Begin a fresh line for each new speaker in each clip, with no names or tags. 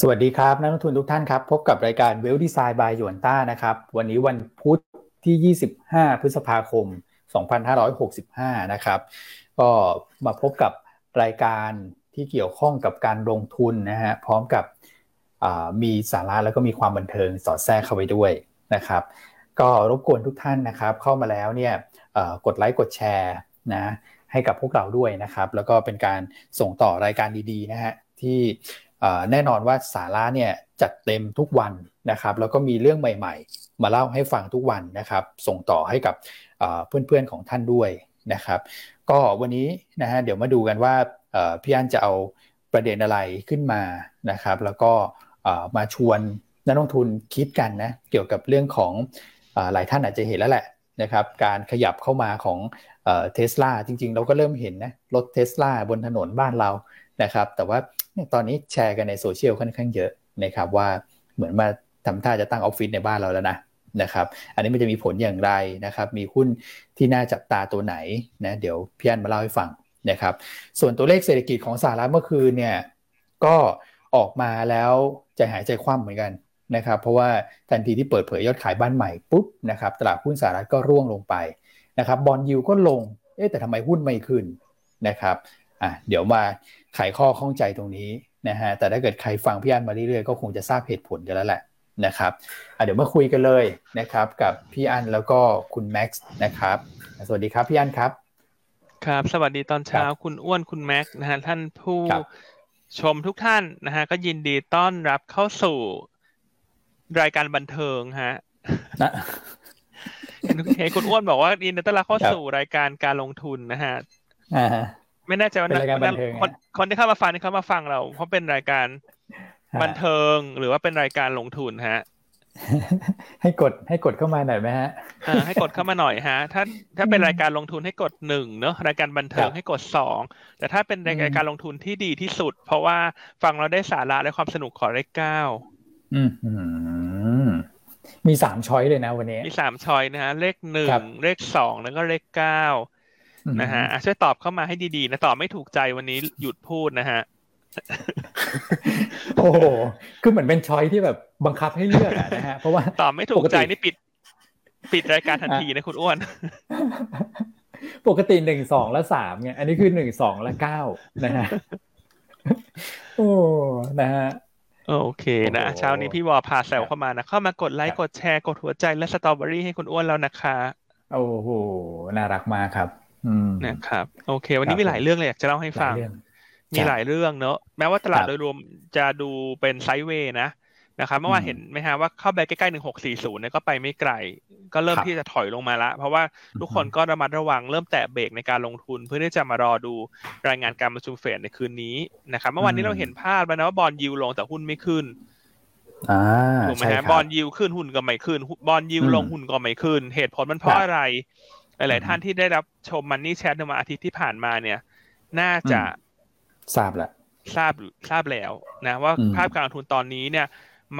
สวัสดีครับนักลงทุนทุกท่านครับพบกับรายการเวลดีไซน์บายหยวนต้านะครับวันนี้วันพุธที่ 25 พฤษภาคม 2565 นะครับ ก็มาพบกับรายการที่เกี่ยวข้องกับการลงทุนนะฮะพร้อมกับมีสาระแล้วก็มีความบันเทิงสอดแทรกเข้าไปด้วยนะครับ ก็รบกวนทุกท่านนะครับเข้ามาแล้วเนี่ยกดไลค์กดแชร์นะให้กับพวกเราด้วยนะครับ แล้วก็เป็นการส่งต่อรายการดีๆนะฮะที่ แน่นอนว่าสาระเนี่ยจัดเต็มทุกวันนะครับแล้วก็มีเรื่องใหม่ ๆ มาเล่าให้ฟังทุกวันนะครับส่งต่อให้กับเพื่อนๆของท่านด้วยนะครับ ก็วันนี้นะฮะเดี๋ยวมาดูกันว่าพี่อันจะเอาประเด็นอะไรขึ้นมานะครับ แล้วก็มาชวนนักลงทุนคิดกันนะเกี่ยวกับเรื่องของหลายท่านอาจจะเห็นแล้วแหละนะครับการขยับเข้ามาของเทสลาจริงๆ เราก็เริ่มเห็นนะรถเทสลาบนถนนบ้านเรา นะครับ แต่ว่าตอนนี้แชร์กันในโซเชียลค่อนข้างเยอะนะครับว่าเหมือนมาทำท่าจะตั้งออฟฟิศในบ้านเราแล้วนะนะครับ อันนี้มันจะมีผลอย่างไรนะครับ มีหุ้นที่น่าจับตาตัวไหนนะเดี๋ยวพี่อันมาเล่าให้ฟังนะครับ ส่วนตัวเลขเศรษฐกิจของสหรัฐเมื่อคืนเนี่ยก็ออกมาแล้วใจหายใจคว่ำเหมือนกันนะครับ เพราะว่าทันทีที่เปิดเผยยอดขายบ้านใหม่ปุ๊บนะครับตลาดหุ้นสหรัฐก็ร่วงลงไปนะครับบอลยูก็ลงเอ๊แต่ทำไมหุ้นไม่ขึ้นนะครับ อะเดี๋ยวมาไขข้อข้องใจตรงนี้นะฮะแต่ถ้าเกิดใครฟังพี่อันมาเรื่อยๆก็คงจะทราบเหตุผลกันแล้วแหละนะครับเดี๋ยวมาคุยกันเลยนะครับ กับพี่อันแล้วก็คุณแม็กซ์นะครับ สวัสดีครับพี่อันครับ
ครับ สวัสดีตอนเช้าคุณอ้วนคุณแม็กซ์นะฮะท่านผู้ชมทุกท่านนะฮะก็ยินดีต้อนรับเข้าสู่รายการบันเทิงฮะเห็นคุณอ้วนบอกว่ายินดีต้อนรับเข้าสู่รายการการลงทุนนะฮะ ไม่แน่ใจว่าคนคนที่เข้ามาฟังนี่เขามาฟังเรา เพราะเป็นรายการบันเทิงหรือว่าเป็นรายการลงทุนฮะ
ให้กดให้กดเข้ามาหน่อยไหมฮะ
อ่าให้กดเข้ามาหน่อยฮะ ถ้าถ้าเป็นรายการลงทุนให้กดหนึ่งเนอะรายการบันเทิงให้กดสองแต่ถ้าเป็นรายการลงทุนที่ดีที่สุด เพราะว่าฟังเราได้สาระและความสนุกขอเลขเก้า
อืมมีสามช้อยเลยนะวันนี้
มีสามช้อยนะฮะเลขหนึ่งเลขสองแล้วก็เลขเก้า นะฮะช่วยตอบเข้ามาให้ดีๆนะตอบไม่ถูกใจวันนี้หยุดพูดนะฮะ
โอ้โหคือเหมือนเป็นช้อยที่แบบบังคับให้เลือกนะฮะเพราะว่า
ตอบไม่ถูกใจนี่ปิด ปิดรายการทันทีนะคุณอ้วน
ปกติหนึ่งสองและสามเนี่ยอันนี้คือหนึ่งสองและเก้านะฮะโอ้นะฮะ
โอเคนะเช้านี้พี่วอพาแซวเข้ามานะ เข้ามากดไลค์กดแชร์กดหัวใจและสตรอเบอรี่ให้คุณอ้วนแล้วนะคะ
โอ้โหน่ารักมากครับ
นะครับ โอเค วันนี้มีหลายเรื่องเลยอยากจะเล่าให้ฟัง มีหลายเรื่องเนอะแม้ว่าตลาดโดยรวมจะดูเป็นไซด์เวย์นะนะครับเมื่อวานเห็นไหมฮะว่าเข้าไปใกล้ๆหนึ่งหกสี่ศูนย์เนี่ยก็ไปไม่ไกล ก็เริ่มที่จะถอยลงมาละ เพราะว่าทุกคนก็ระมัดระวังเริ่มแตะเบรกในการลงทุน เพื่อที่จะมารอดูรายงานการประชุมเฟดในคืนนี้นะครับเมื่อวานนี้เราเห็นภาพแล้วนะว่าบอลยิวลงแต่หุ้นไม่ขึ้นถูกไหมฮะบอลยิวขึ้นหุ้นก็ไม่ขึ้นบอลยิวลงหุ้นก็ไม่ขึ้น เหตุผลมันเพราะอะไรห ลาย ๆ ท่านที่ได้รับชมมันนี่แชทในวันอาทิตย์ที่ผ่านมาเนี่ย น่าจะ
ทราบแหละ
ทราบทราบแล้วนะว่าภาพการลงทุนตอนนี้เนี่ย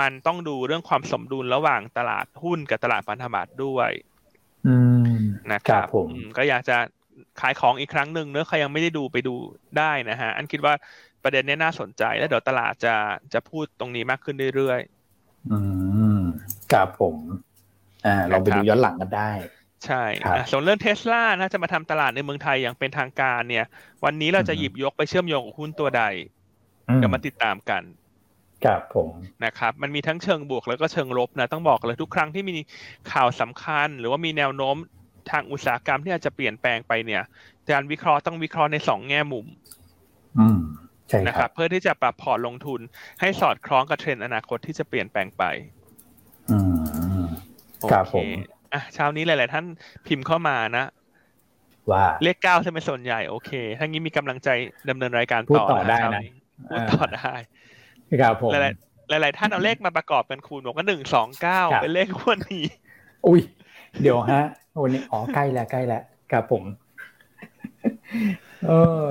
มันต้องดูเรื่องความสมดุลระหว่างตลาดหุ้นกับตลาดพันธบัตรด้วยนะครับผมก็อยากจะขายของอีกครั้งหนึ่งเนื้อใครยังไม่ได้ดูไปดูได้นะฮะ อันคิดว่าประเด็นนี้น่าสนใจแล้วเดี๋ยวตลาดจะจะพูดตรงนี้มากขึ้นเรื่อย
ๆอืมครับผม อ่าลองไปดูย้อนหลังกันได้
ใช่ส่วนเรื่องเทสลานะจะมาทำตลาดในเมืองไทยอย่างเป็นทางการเนี่ย วันนี้เราจะหยิบยกไปเชื่อมโยงกับหุ้นตัวใดเดี๋ยวมาติดตามกัน
ครับผม
นะครับมันมีทั้งเชิงบวกแล้วก็เชิงลบนะต้องบอกเลยทุกครั้งที่มีข่าวสำคัญ หรือว่ามีแนวโน้มทางอุตสาหกรรมที่อาจจะเปลี่ยนแปลงไปเนี่ยการวิเคราะห์ต้องวิเคราะห์ในสองแง่มุม
อืมใช่
นะครับ เพื่อที่จะปรับพอร์ตลงทุนให้สอดคล้องกับเทรนด์อนาคตที่จะเปลี่ยนแปลงไป
อืมครับผม
อะเช้านี้หลาย ๆ ท่านพิมพ์เข้ามานะ
ว่า
เลขเก้าใช่ไหมส่วนใหญ่โอเคทั้งนี้มีกำลังใจดำเนินรายการ
ต่อได้นะ
พูดต่อได้
ครับผม
หลายหลายๆท่านเอาเลขมาประกอบกันคูณบอกว่าหนึ่งสองเก้าเป็นเลขวันนี้
อุ้ยเดี๋ยวฮะวันนี้อ๋อใกล้แล้วใกล้แล้วครับผม เออ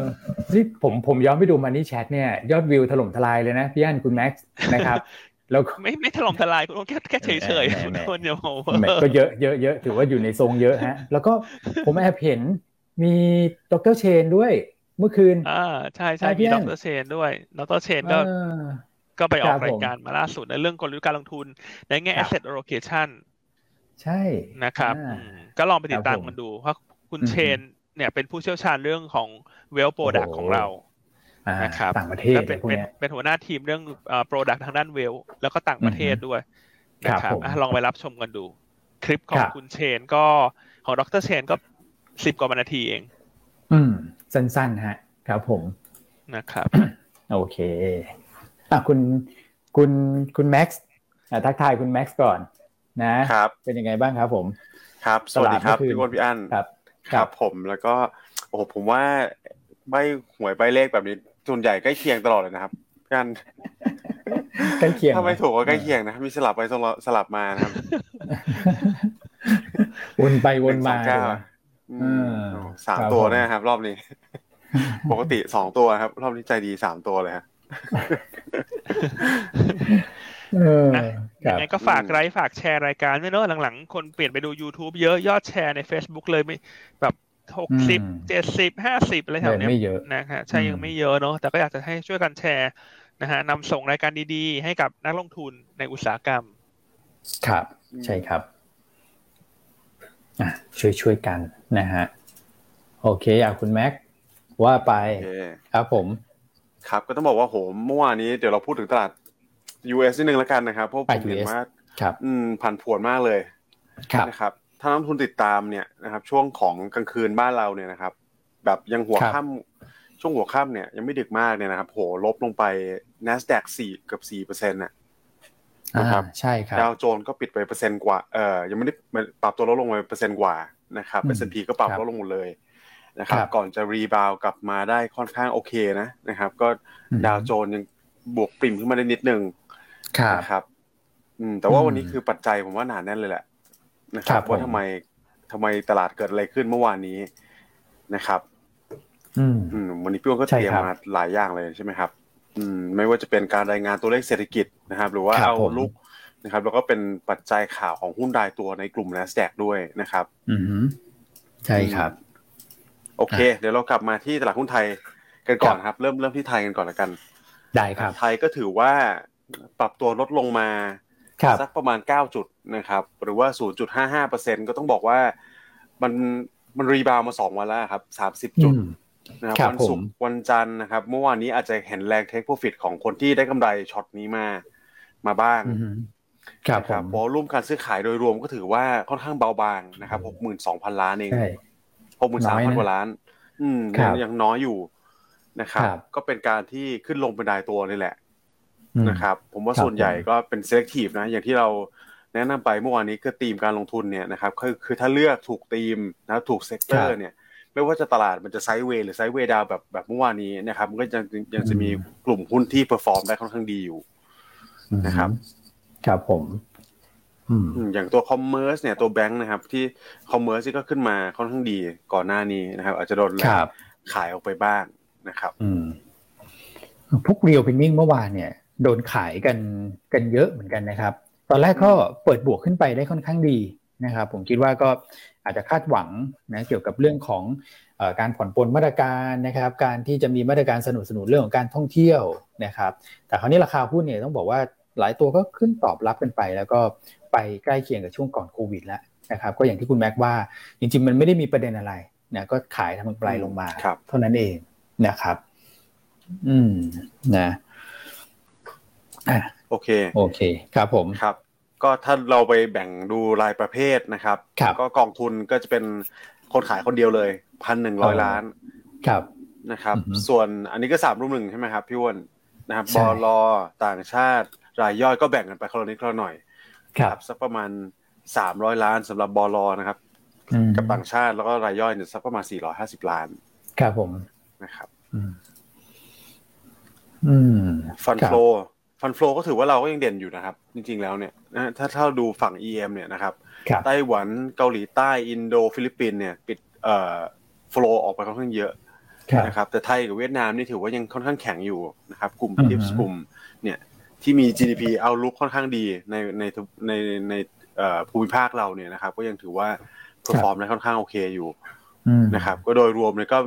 นี่ผมผมย้อนไปดูมันนี่แชทเนี่ย ยอดวิวถล่มทลายเลยนะพี่อันคุณแม็กซ์นะครับ
แล้วไม่ไม่ถล่มทลายคุณแค่แค่เฉยเฉยคุณคนเดียว
ก็เยอะเยอะเยอะถือว่าอยู่ในทรงเยอะฮะ แล้วก็ผมแอบเห็นมีดรเชนด้วย เมื่อคืน
อ่าใช่ใช่มีดรเชนด้วยดรเชนก็ก็ไปออกรายการมาล่าสุดในเรื่องกลยุทธ์การลงทุน ในแง่ asset allocation
ใช่
นะครับ ก็ลองไปติดตามกันดูเพราะคุณเชนเนี่ยเป็นผู้เชี่ยวชาญเรื่องของ well product ของเรา นะครับ
ต่างประเทศ
เป็นเป็นเป็นหัวหน้าทีมเรื่องอ่า product ทางด้าน well แล้วก็ต่างประเทศด้วยนะครับลองไปรับชมกันดู คลิปของคุณเชนก็ของดรเชนก็สิบกว่านาทีเอง
อืม สั้นๆฮะ ครับผม
นะครับ
โอเคอะคุณคุณคุณแม็กซ์ทักทายคุณแม็กซ์ก่อน นะครับ เป็นยังไงบ้างครับ ผม
ครับ สวัสดีครับพี่วอนพี่อั้น
ครับ
ครับผมแล้วก็โอ้ผมว่าใบหวยใบเลขแบบนี้ ส่วนใหญ่ใกล้เคียงตลอดเลยนะครับพี่อั้น
ใกล้เคียง
ถ้าไม่ถูกก็ใกล้เคียงนะมีสลับไปสลับมานะครับ
วนไปวนมา
สามตัวนะครับ รอบนี้ ปกติสองตัวครับ รอบนี้ใจดีสามตัวเลยฮะ
ยังไงก็ฝากไลค์ฝากแชร์รายการด้วยเนอะหลังๆ คนเปลี่ยนไปดู YouTube เยอะยอดแชร์ใน Facebook เลยไม่แบบ หกสิบเจ็ดสิบห้าสิบอะไรแถวนี้นะฮะใช่ยังไม่เยอะเนอะแต่ก็อยากจะให้ช่วยกันแชร์นะฮะนำส่งรายการดีๆ ให้กับนักลงทุนในอุตสาหกรรม
ครับ ใช่ครับช่วยช่วยกันนะฮะโอเคอะคุณแม็กว่าไปครับผม
ครับก็ต้องบอกว่าโหเมื่อวานนี้เดี๋ยวเราพูดถึงตลาด US นิดนึงแล้วกันนะครับเพราะผมเห็นว่าอืมผันผวนมากเลยนะครับ ถ้านักทุนติดตามเนี่ยนะครับ ช่วงของกลางคืนบ้านเราเนี่ยนะครับ แบบยังหัวค่ำช่วงหัวค่ำเนี่ยยังไม่ดึกมากเนี่ยนะครับ โหลบลงไป NASDAQ สี่เกือบสี่เปอร์เซ็นต์น่ะ
นะครับใช่ครับ
ดาวโจนก็ปิดไปเปอร์เซ็นต์กว่าเอ่อยังไม่ได้ปรับตัวลดลงไปเปอร์เซ็นต์กว่านะครับเอสพีก็ปรับลดลงหมดเลยนะครับ ก่อนจะรีบาวกลับมาได้ค่อนข้างโอเคนะนะครับ ก็ดาวโจนยังบวกปริ่มขึ้นมาได้นิดนึงนะครับ อืม แต่ว่าวันนี้คือปัจจัยผมว่าหนาแน่นเลยแหละ นะครับว่าทำไมทำไมตลาดเกิดอะไรขึ้นเมื่อวานนี้นะครับ
อืม
วันนี้พี่อ้นก็เตรียมมาหลายอย่างเลยใช่ไหมครับ อืม ไม่ว่าจะเป็นการรายงานตัวเลขเศรษฐกิจนะครับ หรือว่าเอาลุกนะครับ แล้วก็เป็นปัจจัยข่าวของหุ้นรายตัวในกลุ่ม NASDAQ ด้วยนะครับ
อืมใช่ครับ
โอเค เดี๋ยวเรากลับมาที่ตลาดหุ้นไทยกันก่อนครับ เริ่มเริ่มที่ไทยกันก่อนละกัน
ได้ครับ
ไทยก็ถือว่าปรับตัวลดลงมา สักประมาณเก้าจุดนะครับหรือว่าศูนย์จุดห้าห้าเปอร์เซ็นก็ต้องบอกว่ามันมัน rebound มาสองวันแล้วครับสามสิบจุดนะครับวันศุกร์วันจันทร์นะครับ เมื่อวานนี้อาจจะเห็นแรง take profit ของคนที่ได้กำไรช็อตนี้มามาบ้าง
ครับครับ
volume การซื้อขายโดยรวมก็ถือว่าค่อนข้างเบาบางนะครับหกหมื่นสองพันล้านเองหกหมื่นสามพันกว่าล้าน อืมยังน้อยอยู่นะครับ ก็เป็นการที่ขึ้นลงเป็นรายตัวนี่แหละ นะครับ ผมว่าส่วนใหญ่ก็เป็น selective นะ อย่างที่เราแนะนำไปเมื่อวานนี้คือธีมการลงทุนเนี่ยนะครับคือคือถ้าเลือกถูกธีมนะถูก sector เนี่ยไม่ว่าจะตลาดมันจะ sideway หรือ sideway down แบบแบบเมื่อวานนี้นะครับ มันก็ยังยังจะมีกลุ่มหุ้นที่ perform ได้ค่อนข้างดีอยู่นะครับ
ครับผม
อย่างตัว commerce เนี่ยตัวแบงค์นะครับ ที่ commerce ที่ก็ขึ้นมาค่อนข้างดีก่อนหน้านี้นะครับ อาจจะโดนขายออกไปบ้างนะครับ
อืมพวกเรียวพินนิ่งเมื่อวานเนี่ย โดนขายกันกันเยอะเหมือนกันนะครับ ตอนแรกก็เปิดบวกขึ้นไปได้ค่อนข้างดีนะครับ ผมคิดว่าก็อาจจะคาดหวังนะเกี่ยวกับเรื่องของการผ่อนปลนมาตรการนะครับ การที่จะมีมาตรการสนับสนุนเรื่องของการท่องเที่ยวนะครับ แต่คราวนี้ราคาหุ้นเนี่ยต้องบอกว่าหลายตัวก็ขึ้นตอบรับกันไป แล้วก็ไปใกล้เคียงกับช่วงก่อนโควิดแล้วนะครับก็อย่างที่คุณแม็กว่าจริงๆ มันไม่ได้มีประเด็นอะไรนะก็ขายทำกำไรลงมา เท่านั้นเองนะครับ อืมนะ
อะโอเค
โอเคครับผม
ครับ ก็ถ้าเราไปแบ่งดูรายประเภทนะครับก็กองทุนก็จะเป็นคนขายคนเดียวเลยพันหนึ่งร้อยล้าน
ครับ
นะครับ ส่วนอันนี้ก็สามรุ่มหนึ่งใช่ไหมครับพี่วอนนะครับบอลอต่างชาติรายย่อยก็แบ่งกันไปคนละนิดคนละหน่อย
ครับ
สักประมาณสามร้อยล้านสำหรับบอลอนะครับ กับต่างชาติแล้วก็รายย่อยเนี่ยสักประมาณสี่ร้อยห้าสิบล้าน
ครับผม
นะครับ
อืม
ฟันโฟ ฟันโฟก็ถือว่าเราก็ยังเด่นอยู่นะครับ จริง ๆ แล้วเนี่ยนะถ้าถ้าดูฝั่ง EM เนี่ยนะครับไต้หวันเกาหลีใต้อินโดฟิลิปปินส์เนี่ยปิดเอ่อ flow ออกไปค่อนข้างเยอะนะครับแต่ไทยกับเวียดนามนี่ถือว่ายังค่อนข้างแข็งอยู่นะครับกลุ่ม TIPs กลุ่มเนี่ยที่มี GDP outlook ค่อนข้างดีในในในในภูมิภาคเราเนี่ยนะครับ ก็ยังถือว่า perform ได้ค่อนข้างโอเคอยู่นะครับ ก็โดยรวมเนี่ยก็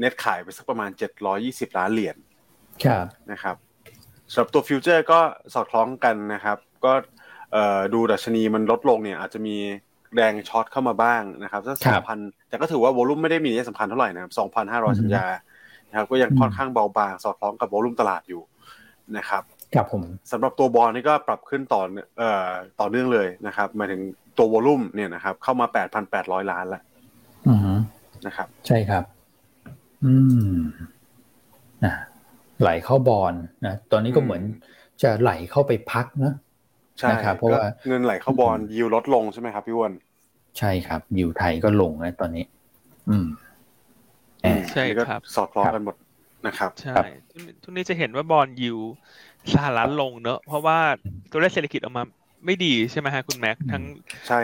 เน็ตขายไปสักประมาณเจ็ดร้อยยี่สิบล้านเหรียญนะครับ สำหรับตัว future ก็สอดคล้องกันนะครับ ก็ดูดัชนีมันลดลงเนี่ย อาจจะมีแรง short เข้ามาบ้างนะครับสักสองพันแต่ก็ถือว่าวอลุ่มไม่ได้มีนัยสำคัญเท่าไหร่นะครับสองพันห้าร้อยสัญญานะครับก็ยังค่อนข้างเบาบางสอดคล้องกับวอลุ่มตลาดอยู่นะครับ
ครับผม
สำหรับตัวบอลนี่ก็ปรับขึ้นต่อเอ่อต่อเนื่องเลยนะครับหมายถึงตัววอลุ่มเนี่ยนะครับ เข้ามาแปดพันแปดร้อยล้านแล้วนะครับ
ใช่ครับ อืมนะ ไหลเข้าบอลนะตอนนี้ก็เหมือนจะไหลเข้าไปพักนะ
ใช่ครับเพราะว่าเงินไหลเข้าบอลยิวลดลงใช่ไหมครับพี่วอน
ใช่ครับยิวไทยก็ลงนะตอนนี้ อืม
ใช่ครับ
สอดคล้องกันหมดนะครับ
ใช่ทุกนี้จะเห็นว่าบอลยิวสหรัฐลงเนอะเพราะว่าตัวเลขเศรษฐกิจออกมาไม่ดีใช่ไหมฮะคุณแม็กทั้ง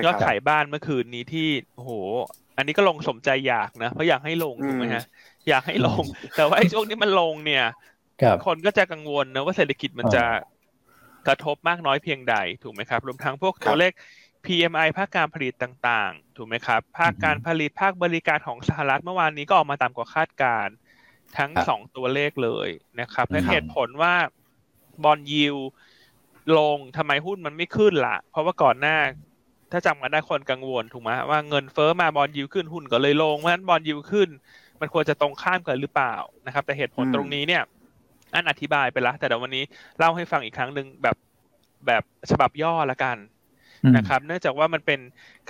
ยอดขายบ้านเมื่อคืนนี้ที่โอ้โห อันนี้ก็ลงสมใจอยากนะเพราะอยากให้ลงถูกไหมฮะอยากให้ลง แต่ว่าไอ้ช่วงนี้มันลงเนี่ย คนก็จะกังวลนะว่าเศรษฐกิจมันจะกระทบมากน้อยเพียงใดถูกไหมครับ รวมทั้งพวกตัวเลข PMI ภาคการผลิตต่างๆ ถูกไหมครับ ภาคการผลิตภาคบริการของสหรัฐเมื่อวานนี้ก็ออกมาต่ำกว่าคาดการทั้งสองตัวเลขเลยนะครับและเหตุผลว่าบอลยิวลงทำไมหุ้นมันไม่ขึ้นละ่ะ เพราะว่าก่อนหน้า ถ้าจำกันได้คนกังวลถูกไหมว่าเงินเฟอ้อมาบอลยิวขึ้นหุ้นก็เลยลงเพราะฉะนั้นบอลยิวขึ้น มันควรจะตรงข้ามกันหรือเปล่านะครับ แต่เหตุผลตรงนี้เนี่ย อันอธิบายไปแล้วแต่เดี๋ยววันนี้เล่าให้ฟังอีกครั้งหนึ่งแบบแบบฉบับย่อละกันนะครับ เนื่องจากว่ามันเป็น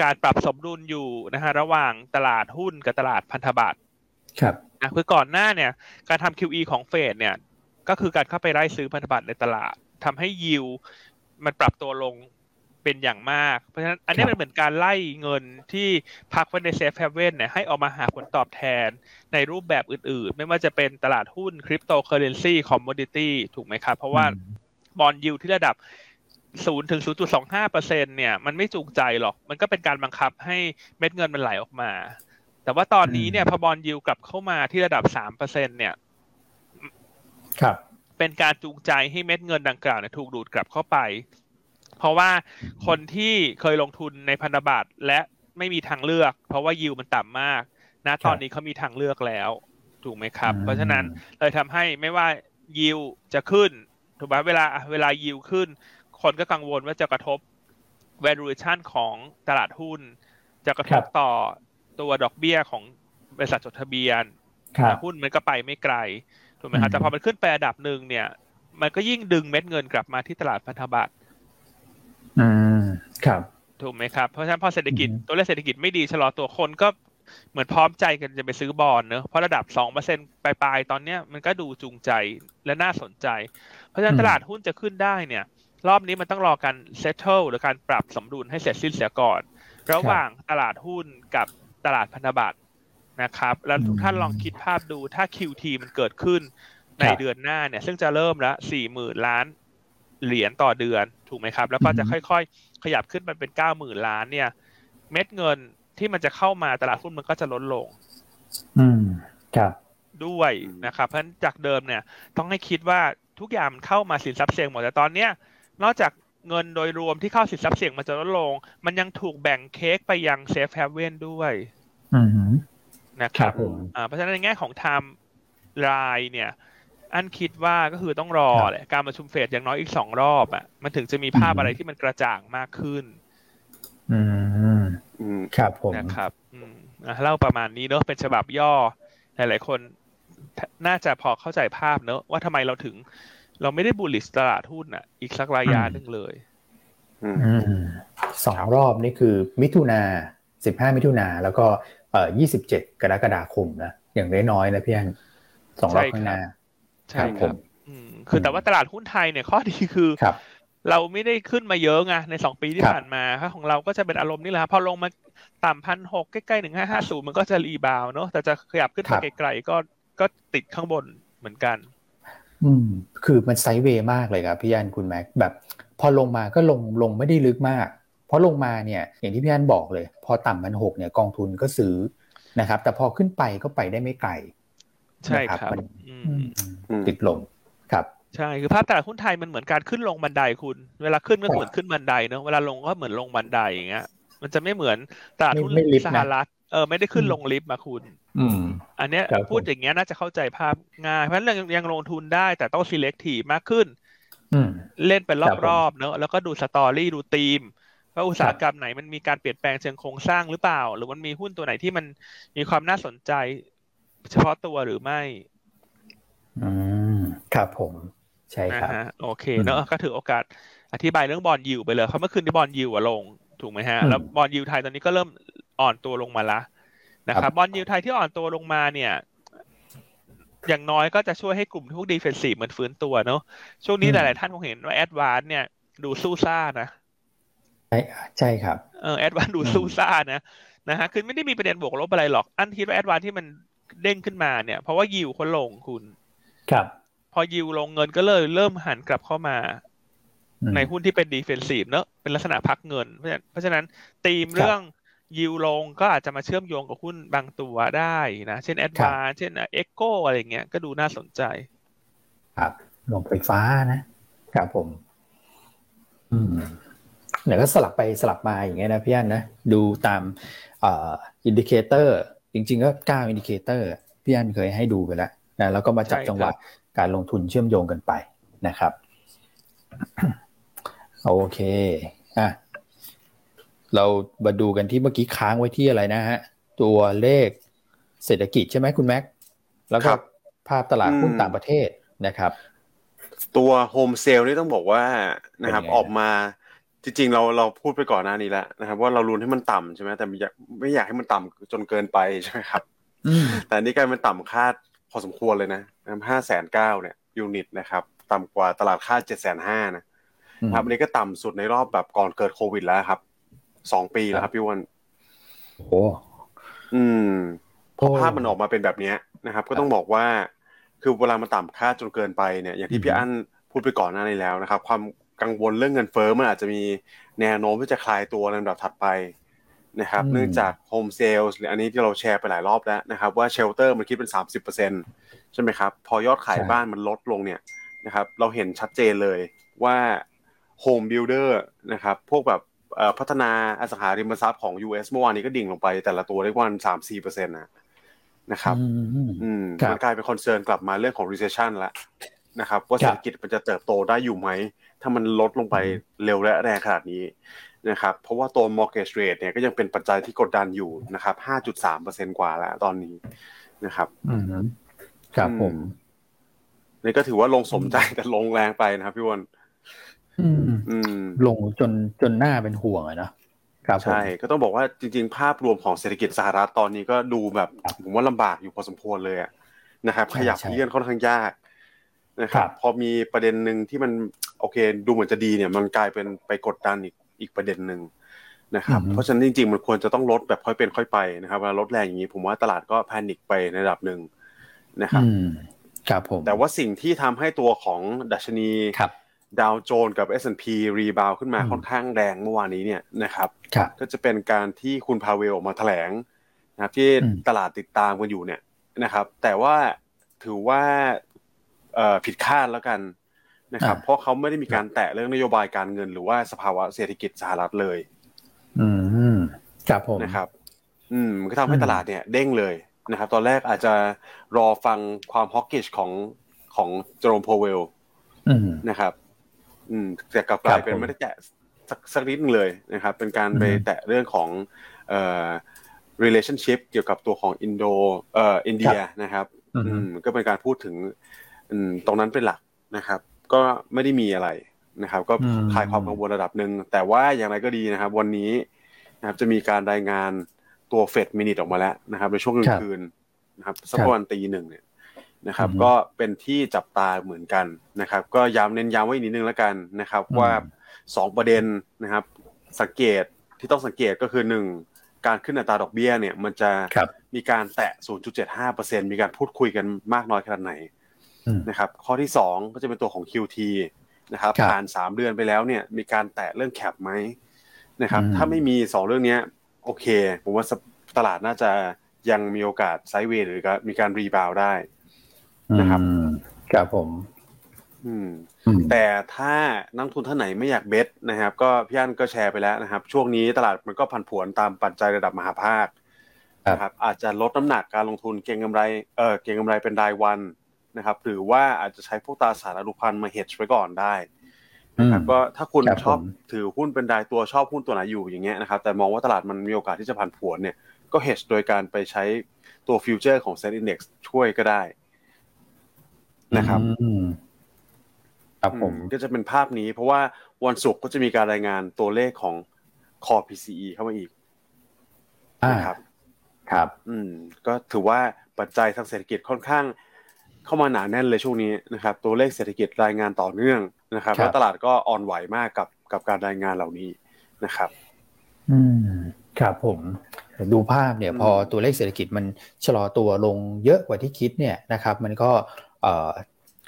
การปรับสมดุลอยู่นะฮะระหว่างตลาดหุ้นกับตลาดพันธบัตร
ครับ
นะคือก่อนหน้าเนี่ย การทำ QE ของเฟดเนี่ย ก็คือการเข้าไปไล่ซื้อพันธบัตรในตลาดทำให้ยิวมันปรับตัวลง เป็นอย่างมาก เพราะฉะนั้นอันนี้มันเหมือนการไล่เงินที่พักไว้ใน safe haven เนี่ยให้ออกมาหาผลตอบแทนในรูปแบบอื่นๆ ไม่ว่าจะเป็นตลาดหุ้น cryptocurrency commodity ถูกไหมครับ เพราะว่า bond yield ที่ระดับศูนย์ถึงศูนย์จุดสองห้าเปอร์เซ็นเนี่ยมันไม่จูงใจหรอก มันก็เป็นการบังคับให้เม็ดเงินมันไหลออกมา แต่ว่าตอนนี้เนี่ยพอ bond yield กลับเข้ามาที่ระดับสามเปอร์เซ็นเนี่ย
ครับ
เป็นการจูงใจให้เม็ดเงินดังกล่าวเนี่ยถูกดูดกลับเข้าไป เพราะว่าคนที่เคยลงทุนในพันธบัตรและไม่มีทางเลือก เพราะว่ายิวมันต่ำมากนะตอนนี้เขามีทางเลือกแล้วถูกไหมครับ เพราะฉะนั้นเลยทำให้ไม่ว่ายิวจะขึ้นถูกไหมเวลาเวลายิวขึ้น คนก็กังวลว่าจะกระทบ valuation ของตลาดหุ้น จะกระทบต่อตัวดอกเบี้ยของบริษัทจดทะเบียนหุ้นมันก็ไปไม่ไกลถูกไหมครับแต่พอมันขึ้นไประดับหนึ่งเนี่ย มันก็ยิ่งดึงเม็ดเงินกลับมาที่ตลาดพันธบัตร
อืมครับ
ถูกไหมครับ เพราะฉะนั้นพอเศรษฐกิจตัวเลขเศรษฐกิจไม่ดีชะลอตัวคนก็เหมือนพร้อมใจกันจะไปซื้อบอลเนอะเพราะระดับสองเปอร์เซ็นปลายๆตอนเนี้ยมันก็ดูจูงใจและน่าสนใจ เพราะฉะนั้นตลาดหุ้นจะขึ้นได้เนี่ย รอบนี้มันต้องรอการ settle หรือการปรับสมดุลให้เสร็จสิ้นเสียก่อน ระหว่างตลาดหุ้นกับตลาดพันธบัตรนะครับ แล้วทุกท่านลองคิดภาพดูถ้า QT มันเกิดขึ้นในเดือนหน้าเนี่ย ซึ่งจะเริ่มละสี่หมื่นล้าน เหรียญต่อเดือนถูกไหมครับ แล้วก็จะค่อยๆ ขยับขึ้นไปเป็นเก้าหมื่นล้านเนี่ย เม็ดเงินที่มันจะเข้ามาตลาดหุ้นมันก็จะลดลง
อืมครับ
ด้วยนะครับ เพราะฉะนั้นจากเดิมเนี่ย ต้องให้คิดว่าทุกอย่างมันเข้ามาสินทรัพย์เสี่ยงหมดแต่ตอนเนี้ยนอกจากเงินโดยรวมที่เข้าสินทรัพย์เสี่ยงมันจะลดลง มันยังถูกแบ่งเค้กไปยังเซฟแฮเว่นด้วยนะครับเพราะฉะนั้นในแง่ของไทม์ไลน์เนี่ย อันคิดว่าก็คือต้องรอแหละการประชุมเฟดอย่างน้อยอีกสองรอบอะมันถึงจะมีภาพอะไรที่มันกระจ่างมากขึ้น
อืมครับผม
นะครับ อืมเล่าประมาณนี้เนอะเป็นฉบับย่อ หลายๆคนน่าจะพอเข้าใจภาพเนอะว่าทำไมเราถึง เราไม่ได้ bullish ตลาดหุ้นอะ อีกสักระยะหนึ่งเลย
สองรอบนี่คือ มิถุนาสิบห้ามิถุนาแล้วก็เอ่อยี่สิบเจ็ดกรกฎาคมนะอย่างน้อยๆนะพี่อันสองรอบข้างหน้า
ใช่ครับคือแต่ว่าตลาดหุ้นไทยเนี่ยข้อดีคือเราไม่ได้ขึ้นมาเยอะไงในสองปีที่ผ่านมาค่ของเราก็จะเป็นอารมณ์นี่แหละพอลงมาต่ำพันหกใกล้ๆหนึ่งห้าห้าศูนย์มันก็จะรีบาวเนาะแต่จะขยับขึ้นไปไกลๆก็ก็ติดข้างบนเหมือนกัน
อืม คือมันไซด์เวย์มากเลยครับพี่ยันคุณแม็กแบบ พอลงมาก็ลงลงไม่ได้ลึกมาก เพราะลงมาเนี่ย อย่างที่พี่ยันบอกเลย พอต่ำมันหกเนี่ยกองทุนก็ซื้อนะครับ แต่พอขึ้นไปก็ไปได้ไม่ไกล
ใช่ครับ
ติดลมครับ
ใช่คือภาพตลาดหุ้นไทยมันเหมือนการขึ้นลงบันไดคุณ เวลาขึ้นก็เหมือนขึ้นบันไดเนอะเวลาลงก็เหมือนลงบันไดอย่างเงี้ย มันจะไม่เหมือนตลาดหุ้นสหรัฐเออไม่ได้ขึ้นลงลิฟต์มาคุณอันเนี้ยพูดอย่างเงี้ยน่าจะเข้าใจภาพง่าย เพราะฉะนั้นยังลงทุนได้แต่ต้อง selective มากขึ้นเล่นเป็นรอบๆเนอะแล้วก็ดูสตอรี่ดูธีมว่าอุตสาหกรรมไหนมันมีการเปลี่ยนแปลงเชิงโครงสร้างหรือเปล่า หรือมันมีหุ้นตัวไหนที่มันมีความน่าสนใจ เฉพาะตัวหรือไม่
อืมครับผม ใช่ครับ
โอเคเนอะก็ถือโอกาสอธิบายเรื่องบอลยิวไปเลยเพราะเมื่อคืนที่บอลยิวลง ถูกไหมฮะ แล้วบอลยิวไทยตอนนี้ก็เริ่มอ่อนตัวลงมาละนะครับ bond yield ไทยที่อ่อนตัวลงมาเนี่ย อย่างน้อยก็จะช่วยให้กลุ่มพวก defensive มันฟื้นตัวเนาะช่วงนี้หลาย ๆ ท่านคงเห็นว่า ADVANC เนี่ย ดูซู่ซ่านะ
ใช่ใช่ครับ
เออ ADVANC ดูซู่ซ่านะนะฮะคือไม่ได้มีประเด็นบวกลบอะไรหรอก อันที่ว่า ADVANC ที่มัน เด้งขึ้นมาเนี่ย เพราะว่ายิวเขาลงคุณ
ครับ
พอยิวลงเงินก็เลยเริ่มหันกลับเข้ามา ในหุ้นที่เป็น defensive เนอะเป็นลักษณะพักเงิน เพราะฉะนั้นตีมเรื่อง yield ลงก็อาจจะมาเชื่อมโยงกับหุ้นบางตัวได้นะ เช่น ADVANC เช่น EGCO อะไรเงี้ยก็ดูน่าสนใจ
ครับโรงไฟฟ้านะครับผม อืมเดี๋ยวก็สลับไปสลับมาอย่างเงี้ยนะพี่อันนะ ดูตาม indicator จริง ๆ ก็เก้า indicator พี่อันเคยให้ดูไปแล้วนะแล้วก็มาจับจังหวะการลงทุนเชื่อมโยงกันไปนะครับ โอเคอะเรามาดูกันที่เมื่อกี้ค้างไว้ที่อะไรนะฮะ ตัวเลขเศรษฐกิจใช่ไหมคุณแม็กแล้วก็ภาพตลาดหุ้นต่างประเทศนะครับ
ตัวโฮมเซลนี่ต้องบอกว่านะครับออกมา จริงๆเราเราพูดไปก่อนหน้านี้แล้วนะครับ ว่าเราลุ้นให้มันต่ำใช่ไหมแต่ไม่อยากไม่อยากให้มันต่ำจนเกินไปใช่ไหมครับแต่นี่กลายเป็นต่ำคาดพอสมควรเลยนะห้าแสนเก้าเนี่ยยูนิตนะครับ ต่ำกว่าตลาดคาดเจ็ดแสนห้านะครับอันนี้ก็ต่ำสุดในรอบแบบก่อนเกิดโควิดแล้วครับสองปีแล้วครับพี่วัน
โอ้
อืมพอภาพมันออกมาเป็นแบบนี้นะครับ ก็ต้องบอกว่า คือเวลามันต่ำคาดจนเกินไปเนี่ย อย่างที่พี่อั้นพูดไปก่อนหน้านี้แล้วนะครับ ความ กังวลเรื่องเงินเฟ้อมันอาจจะมีแนวโน้มที่จะคลายตัวในลำดับถัดไปนะครับ เนื่องจาก home sales หรืออันนี้ที่เราแชร์ไปหลายรอบแล้วนะครับ ว่า shelter มันคิดเป็นสามสิบเปอร์เซ็นต์ใช่ไหมครับ พอยอดขายบ้านมันลดลงเนี่ยนะครับเราเห็นชัดเจนเลยว่า home builder นะครับพวกแบบพัฒนาอสังหาริมทรัพย์ของ US เมื่อวานนี้ก็ดิ่งลงไปแต่ละตัวได้วันสามสี่เปอร์เซ็นต์นะนะครับอืมมันกลายเป็น concern กลับมาเรื่องของ recession แล้วนะครับว่าเศรษฐกิจมันจะเติบโตได้อยู่ไหม ถ้ามันลดลงไปเร็วและแรงขนาดนี้นะครับเพราะว่าตัว mortgage rate เนี่ยก็ยังเป็นปัจจัยที่กดดันอยู่นะครับห้าจุดสามเปอร์เซ็นกว่าแล้วตอนนี้นะครับ
อืมครับผม
นี่ก็ถือว่าลงสมใจแต่ลงแรงไปนะครับพี่วอน
ลงจนจนหน้าเป็นห่วงอะนะ
ครับใช่ ก็ต้องบอกว่าจริง ๆ ภาพรวมของเศรษฐกิจสหรัฐตอนนี้ก็ดูแบบผมว่าลำบากอยู่พอสมควรเลยนะครับขยับเลื่อนค่อนข้างยากนะครับ พอมีประเด็นหนึ่งที่มัน โอเค ดูเหมือนจะดีเนี่ย มันกลายเป็นไปกดดันอีกอีกประเด็นหนึ่งนะครับเพราะฉะนั้นจริงๆมันควรจะต้องลดแบบค่อยเป็นค่อยไปนะครับเวลาลดแรงอย่างนี้ผมว่าตลาดก็แพนิคไปในระดับหนึ่งนะครับ
ครับผม
แต่ว่าสิ่งที่ทำให้ตัวของดัชนีดาวโจนกับ S&P รีบาวขึ้นมาค่อนข้างแรงเมื่อวานนี้เนี่ยนะครับ ก็จะเป็นการที่คุณพาเวลออกมาแถลงนะครับที่ตลาดติดตามกันอยู่เนี่ยนะครับ แต่ว่าถือว่าผิดคาดแล้วกัน นะครับ เพราะเขาไม่ได้มีการแตะเรื่องนโยบายการเงิน หรือว่าสภาวะเศรษฐกิจสหรัฐเลย
อืมครับผม
นะครับ อืมก็ทำให้ตลาดเนี่ยเด้งเลยนะครับ ตอนแรกอาจจะรอฟังความฮอกกิชของของโจโรมโพเวลนะครับ อืมแต่กลับกลายเป็นไม่ได้แตะสักสักนิดนึงเลยนะครับ เป็นการไปแตะเรื่องของเอ่อ relationship เกี่ยวกับตัวของอินโดเอ่ออินเดียนะครับ อืมก็เป็นการพูดถึงอืมตรงนั้นเป็นหลักนะครับ ก็ไม่ได้มีอะไรนะครับ ก็คลายความกังวลระดับหนึ่งแต่ว่าอย่างไรก็ดีนะครับ วันนี้นะครับ จะมีการรายงานตัว Fed minutes ออกมาแล้วนะครับ ในช่วงกลางคืนนะครับสักประมาณตีหนึ่งเนี่ยนะครับ ก็เป็นที่จับตาเหมือนกันนะครับ ก็ย้ำเน้นย้ำไว้นิดนึงแล้วกันนะครับ ว่าสองประเด็นนะครับ สังเกตที่ต้องสังเกตก็คือหนึ่งการขึ้นอัตราดอกเบี้ยเนี่ย มันจะมีการแตะ 0.75%มีการพูดคุยกันมากน้อยขนาดไหน นะครับข้อที่สองก็จะเป็นตัวของ QT นะครับผ่านสามเดือนไปแล้วเนี่ยมีการแตะเรื่องแคปไหมนะครับถ้าไม่มีสองเรื่องนี้โอเค ผมว่าตลาดน่าจะยังมีโอกาสไซด์เวย์หรือมีการรีบาวได้นะครับ
ครับผม
อืม แต่ถ้านักทุนท่านไหนไม่อยากเบสนะครับ ก็พี่อันก็แชร์ไปแล้วนะครับ ช่วงนี้ตลาดมันก็ผันผวนตามปัจจัยระดับมหาภาคนะครับ อาจจะลดน้ำหนักการลงทุนเก็งกำไรเออเก็งกำไรเป็นรายวัน นะครับ หรือว่าอาจจะใช้พวกตราสารอนุพันธ์มาเฮดไว้ก่อนได้นะครับก็ถ้าคุณชอบถือหุ้นเป็นรายตัวชอบหุ้นตัวไหนอยู่อย่างเงี้ยนะครับแต่มองว่าตลาดมันมีโอกาสที่จะผันผวนเนี่ยก็เฮดโดยการไปใช้ตัวฟิวเจอร์ของเซ็นดี Index ช่วยก็ได้นะครับ
ครับผม
ก็จะเป็นภาพนี้ เพราะว่าวันศุกร์ก็จะมีการรายงานตัวเลขของ Core PCE เข้ามาอีก
นะครับ ครับ
อืม ก็ถือว่าปัจจัยทางเศรษฐกิจค่อนข้าง เข้ามาหนาแน่นเลยช่วงนี้นะครับตัวเลขเศรษฐกิจรายงานต่อเนื่องนะครับแล้วตลาดก็อ่อนไหวมากกับกับการรายงานเหล่านี้นะครับ
อืมครับผมดูภาพเนี่ยพอตัวเลขเศรษฐกิจมันชะลอตัวลงเยอะกว่าที่คิดเนี่ยนะครับมันก็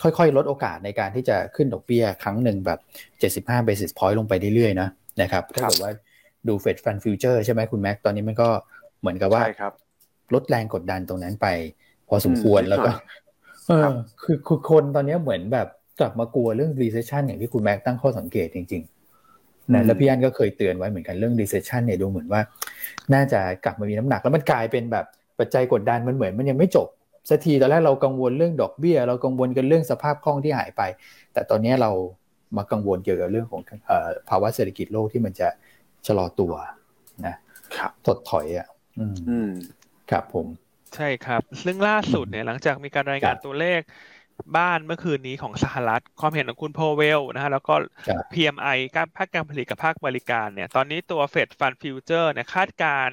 ค่อยๆ ลดโอกาสในการที่จะขึ้นดอกเบี้ยครั้งหนึ่งแบบ 75 basis point ลงไปเรื่อยๆนะนะครับถ้าเกิดว่าดู Fed fund futures ใช่ไหมคุณแม็กตอนนี้มันก็เหมือนกับว่าลดแรงกดดันตรงนั้นไป พอสมควรแล้วก็ เออคือคือคนตอนนี้เหมือนแบบกลับมากลัวเรื่อง recession อย่างที่คุณแม็กตั้งข้อสังเกตจริงๆนะแล้วพี่อันก็เคยเตือนไว้เหมือนกันเรื่อง recession เนี่ยดูเหมือนว่า น่าจะกลับมามีน้ำหนักแล้วมันกลายเป็นแบบปัจจัยกดดันมันเหมือนมันยังไม่จบสักทีตอนแรกเรากังวลเรื่องดอกเบี้ย เรากังวลกันเรื่องสภาพคล่องที่หายไป แต่ตอนนี้เรามากังวลเกี่ยวกับเรื่องของภาวะเศรษฐกิจโลกที่มันจะชะลอตัวนะครับถดถอยอะ อืมครับผม
ใช่ครับ ซึ่งล่าสุดเนี่ยหลังจากมีการรายงานตัวเลขบ้านเมื่อคืนนี้ของสหรัฐ ความเห็นของคุณโพเวลนะฮะแล้วก็ PMI การภาคการผลิตกับภาคบริการเนี่ยตอนนี้ตัว Fed fund futures เนี่ยคาดการณ์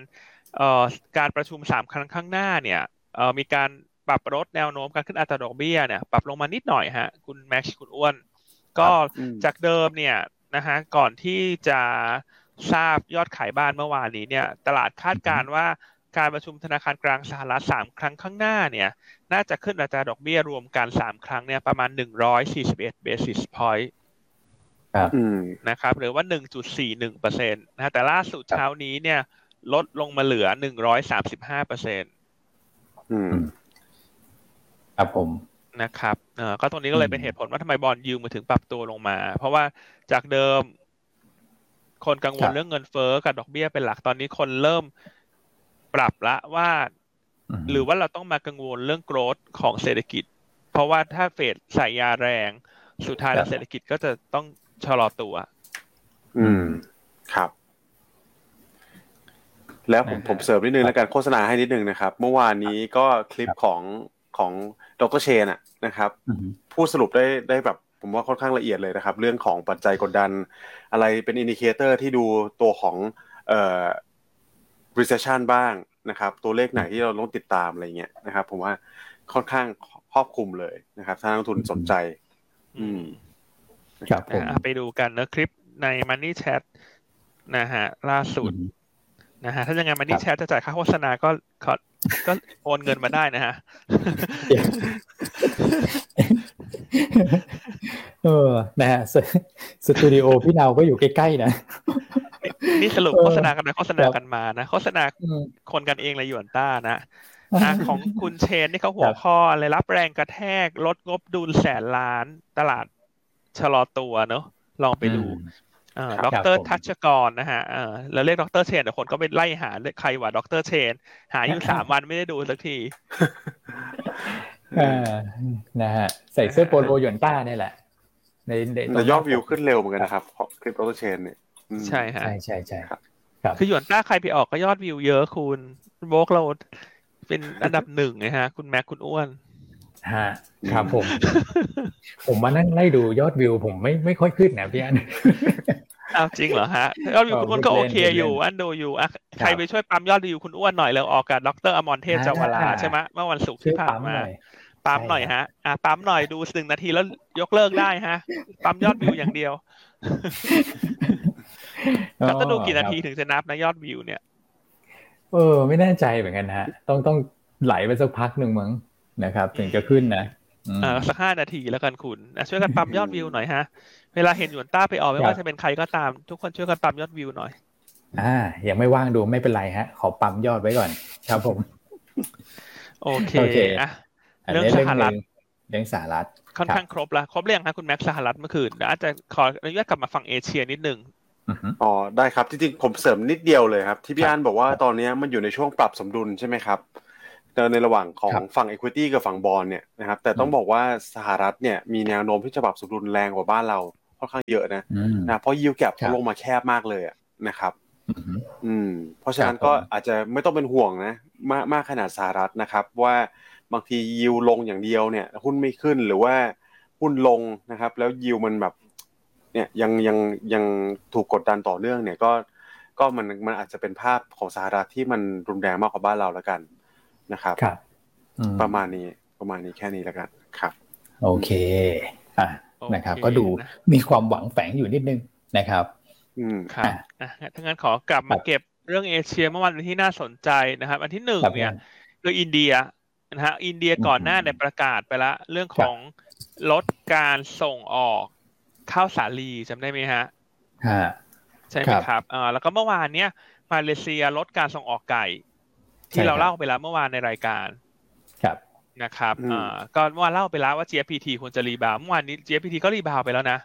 เอ่อการประชุมสามครั้งข้างหน้าเนี่ยเอ่อมีการปรับลดแนวโน้มการขึ้นอัตราดอกเบี้ยเนี่ยปรับลงมานิดหน่อยฮะคุณแม็กซ์คุณอ้วน ก็จากเดิมเนี่ยนะฮะก่อนที่จะทราบยอดขายบ้านเมื่อวานนี้เนี่ย ตลาดคาดการว่า การประชุมธนาคารกลางสหรัฐสามครั้งข้างหน้าเนี่ย น่าจะขึ้นอัตราดอกเบี้ยรวมกันสามครั้งเนี่ยประมาณหนึ่งร้อยสี่สิบเอ็ดเบสิสพอยต์นะครับหรือว่าหนึ่งจุดสี่หนึ่งเปอร์เซ็นต์นะแต่ล่าสุดเช้านี้เนี่ย ลดลงมาเหลือหนึ่งร้อยสามสิบห้าเปอร์เซ็นต์
ครับผม
นะครับเอ่อก็ตรงนี้ก็เลยเป็นเหตุผลว่าทำไมบอลยูมาถึงปรับตัวลงมา เพราะว่าจากเดิม คนกังวลเรื่องเงินเฟ้อกับดอกเบี้ยเป็นหลักตอนนี้คนเริ่ม ปรับละว่า หรือว่าเราต้องมากังวลเรื่อง growth ของเศรษฐกิจ เพราะว่าถ้าเฟดใส่ยาแรง สุดท้ายแล้วเศรษฐกิจก็จะต้องชะลอตัว
อืมครับ แล้วผมผมเสริมนิดนึงแล้วกันโฆษณาให้นิดนึงนะครับ เมื่อวานนี้ก็คลิปของของดรเชนอะนะครับพูดสรุปได้ได้แบบผมว่าค่อนข้างละเอียดเลยนะครับ เรื่องของปัจจัยกดดัน อะไรเป็น indicator ที่ดูตัวของเอ่อ recession บ้างนะครับ ตัวเลขไหนที่เราต้องติดตามอะไรเงี้ยนะครับ ผมว่าค่อนข้างครอบคลุมเลยนะครับ ถ้านักทุนสนใจ อืม
ครับผมไปดูกันนะคลิปใน Money Chat นะฮะล่าสุดนะฮะถ้ายังไง Money Chat จะจ่ายค่าโฆษณาก็ก็โอนเงินมาได้นะฮะ
เออนะฮะสตูดิโอพี่นาวก็อยู่ใกล้ๆนะ
นี่สรุปโฆษณากันนะโฆษณากันมานะโฆษณาคนกันเองเลยหยวนต้านะของคุณเชนนี่เขาหัวข้ออะไรรับแรงกระแทกลดงบดุลแสนล้านตลาดชะลอตัวเนอะลองไปดูด็อกเตอร์ทัชกรนะฮะแล้วเรียกด็อกเตอร์เชนแต่คนก็ไปไล่หาใครว่าด็อกเตอร์เชน หาอยู่สามวันไม่ได้ดูสักที
นะฮะใส่เสื้อโปโลหยวนต้านี่แหละ
ในแต่ยอดวิวขึ้นเร็วเหมือนกันนะครับคลิปด็อกเตอร์เชนเนี่ย
ใช่
ฮะใช่ใช่ใช่
ครับคือหยวนต้าใครไปออกก็ยอดวิวเยอะคุณโบกเราเป็นอันดับหนึ่งนะฮะ คุณแม็กคุณอ้วน
ฮะครับผม ผมมานั่งไล่ดูยอดวิว ผมไม่ไม่ค่อยขึ้นนะพี่อัน
อ้าวจริงเหรอฮะยอดวิวคุณอ้วนก็โอเคอยู่ อันดูอยู่อะใครไปช่วยปั๊มยอดวิวคุณอ้วนหน่อยแล้วออกกับดร.อมรเทพ จาวะลาใช่ไหมเมื่อวันศุกร์ที่ผ่านมาปั๊มหน่อยฮะอะปั๊มหน่อยดูหนึ่งนาทีแล้วยกเลิกได้ฮะปั๊มยอดวิวอย่างเดียว แล้วต้องดูกี่นาทีถึงจะนับนะยอดวิวเนี่ย
เออ ไม่แน่ใจเหมือนกันฮะ ต้องต้องไหลไปสักพักหนึ่งมั้งนะครับ ถึงจะขึ้นนะ
อ่าสักห้านาทีแล้วกันคุณช่วยกันปั๊มยอดวิวหน่อยฮะ เวลาเห็นหยวนต้าไปออกไม่ว่าจะเป็นใครก็ตาม ทุกคนช่วยกันปั๊มยอดวิวหน่อย
อ่า ยังไม่ว่างดูไม่เป็นไรฮะ ขอปั๊มยอดไว้ก่อน ครับผม
โอเคอะเรื่องสหรัฐ
เรื่องสหรัฐ
ค่อนข้างครบแล้วครบเรื่องครับคุณแม็กสหรัฐเมื่อคืนเดี๋ยวอาจจะขออนุญาตกลับมาฟังเอเชียนิดนึง
อ๋อได้ครับจริงๆผมเสริมนิดเดียวเลยครับ ที่พี่อันบอกว่าตอนนี้มันอยู่ในช่วงปรับสมดุลใช่ไหมครับในระหว่างของฝั่ง Equity กับฝั่งบอลเนี่ยนะครับแต่ต้องบอกว่าสหรัฐเนี่ยมีแนวโน้มที่จะปรับสมดุลแรงกว่าบ้านเราค่อนข้างเยอะนะนะเพราะยิวแกรเขาลงมาแคบมากเลยนะครับอืมเพราะฉะนั้นก็อาจจะไม่ต้องเป็นห่วงนะมากมากขนาดสหรัฐนะครับ ว่าบางทียิวลงอย่างเดียวเนี่ยหุ้นไม่ขึ้นหรือว่าหุ้นลงนะครับ แล้วยิวมันแบบ เนี่ยยังยังยังถูกกดดันต่อเนื่องเนี่ยก็ก็มันมันอาจจะเป็นภาพของสหรัฐที่มันรุนแรงมากกว่าบ้านเราแล้วกันนะครับ
ครับ
ประมาณนี้ประมาณนี้แค่นี้แล้วกันครับ
โอเคอะนะครับ ก็ดูมีความหวังแฝงอยู่นิดนึงนะครับ
อืม
ครับอะถ้างั้นขอกลับมาเก็บเรื่องเอเชียเมื่อวันที่น่าสนใจนะครับ อันที่หนึ่งเนี่ยคืออินเดียนะฮะอินเดียก่อนหน้าเนี่ยประกาศไปแล้วเรื่องของลดการส่งออก ข้าวสาลีจำได้ไหมฮะใช่ไหมครับอ่าแล้วก็เมื่อวานเนี้ยมาเลเซียลดการส่งออกไก่ ที่เราเล่าไปแล้วเมื่อวานในรายการ
ครับ
นะครับอ่าก็เมื่อวานเล่าไปแล้วว่า GFPT ควรจะ rebound เมื่อวานนี้ GFPT ก็ rebound ไปแล้วนะ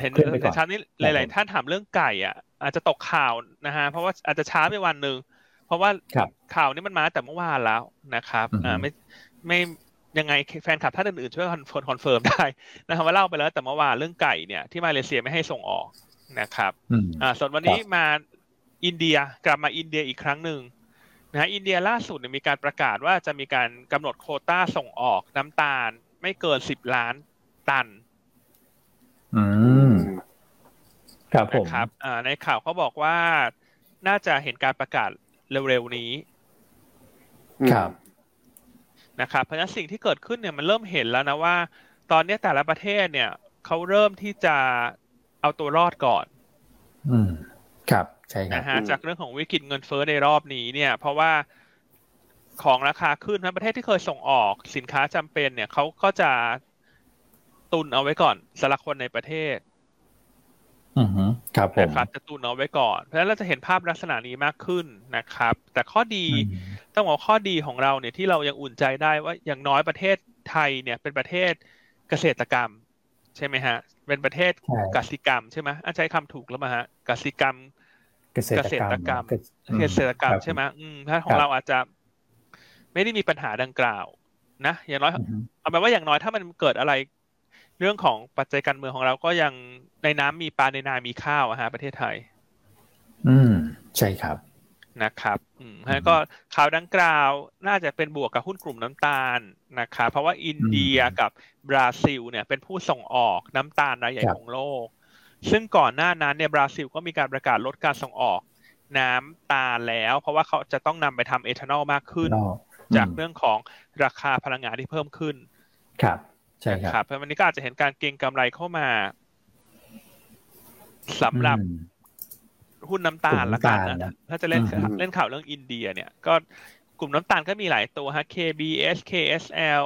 เห็นแต่เช้านี้หลาย ๆ ท่านถามเรื่องไก่อะ อาจจะตกข่าวนะฮะเพราะว่าอาจจะช้าไปวันหนึ่งเพราะว่าข่าวนี้มันมาแต่เมื่อวานแล้วนะครับอ่าไม่ไม่ ยังไงแฟนคลับท่านอื่นๆช่วย confirm confirm ได้นะครับว่าเล่าไปแล้วแต่เมื่อวานเรื่องไก่เนี่ยที่มาเลเซียไม่ให้ส่งออกนะครับอ่าส่วนวันนี้มาอินเดียกลับมาอินเดียอีกครั้งหนึ่งนะฮะอินเดียล่าสุดมีการประกาศว่าจะมีการกำหนดโคต้าส่งออกน้ำตาล ไม่เกินสิบล้านตัน
อืมครับผม
ครับอ่าในข่าวเขาบอกว่าน่าจะเห็นการประกาศเร็วๆนี้
ครับ
นะครับเพราะฉะนั้นสิ่งที่เกิดขึ้นเนี่ยมันเริ่มเห็นแล้วนะว่า ตอนนี้แต่ละประเทศเนี่ยเขาเริ่มที่จะเอาตัวรอดก่อน
อืมครับใช่ครับ
นะฮะจากเรื่องของวิกฤตเงินเฟ้อในรอบนี้เนี่ย เพราะว่าของราคาขึ้นนะประเทศที่เคยส่งออกสินค้าจำเป็นเนี่ยเขาก็จะตุนเอาไว้ก่อนสำหรับคนในประเทศ
อือฮึ ครับผม
นะครับจะตุนเอาไว้ก่อน เพราะฉะนั้นเราจะเห็นภาพลักษณะนี้มากขึ้นนะครับ แต่ข้อดีต้องบอกข้อดีของเราเนี่ยที่เรายังอุ่นใจได้ว่าอย่างน้อยประเทศไทยเนี่ยเป็นประเทศเกษตรกรรม ใช่ไหมฮะ เป็นประเทศกสิกรรมใช่ไหมอันใช้คำถูกแล้วมาฮะกสิกรรม
เกษตรกรรม
เกษตรกรรมใช่ไหมอืมถ้าของเราอาจจะไม่ได้มีปัญหาดังกล่าวนะอย่างน้อยเอาแปลว่าอย่างน้อยถ้ามันเกิดอะไร เรื่องของปัจจัยการเมืองของเราก็ยัง ในน้ำมีปลาในนามีข้าวอะฮะประเทศไทย
อืม ใช่ครับ
นะครับ อืมแล้วก็ข่าวดังกล่าวน่าจะเป็นบวกกับหุ้นกลุ่มน้ำตาลนะครับเพราะว่าอินเดียกับบราซิล เนี่ย เป็นผู้ส่งออกน้ำตาลรายใหญ่ของโลก ซึ่งก่อนหน้านั้นเนี่ยบราซิลก็มีการประกาศลดการส่งออกน้ำตาลแล้ว เพราะว่าเขาจะต้องนำไปทำเอทานอลมากขึ้น จากเรื่องของราคาพลังงานที่เพิ่มขึ้น
ครับ ใช่ครับ
เพราะวันนี้ก็อาจจะเห็นการเก็งกำไรเข้ามา สำหรับหุ้นน้ำตาลละกันนะถ้าจะเล่นเล่นข่าวเรื่องอินเดีย เนี่ยก็กลุ่มน้ำตาลก็มีหลายตัวฮะ KBS KSL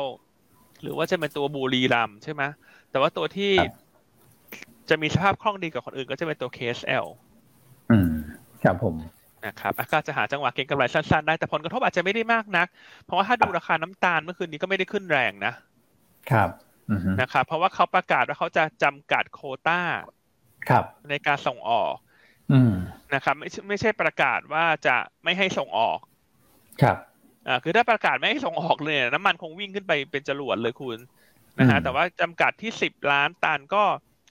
หรือว่าจะเป็นตัวบูรีรัมใช่ไหมแต่ว่าตัวที่จะมีสภาพคล่องดีกว่าคนอื่นก็จะเป็นตัว KSL
อืม ครับผม
นะครับก็จะหาจังหวะเก็งกำไรสั้นๆได้แต่ผลกระทบอาจจะไม่ได้มากนัก เพราะว่าถ้าดูราคาน้ำตาลเมื่อคืนนี้ก็ไม่ได้ขึ้นแรงนะ
ครับ
นะครับ เพราะว่าเขาประกาศว่าเขาจะจำกัดโคต้า
ครับ
ในการส่งออกนะครับ ไม่ไม่ใช่ประกาศว่าจะไม่ให้ส่งออก
ครับ
อ่าคือถ้าประกาศไม่ให้ส่งออกเลยน้ำมันคงวิ่งขึ้นไปเป็นจรวดเลยคุณนะฮะแต่ว่าจำกัดที่สิบล้านตันก็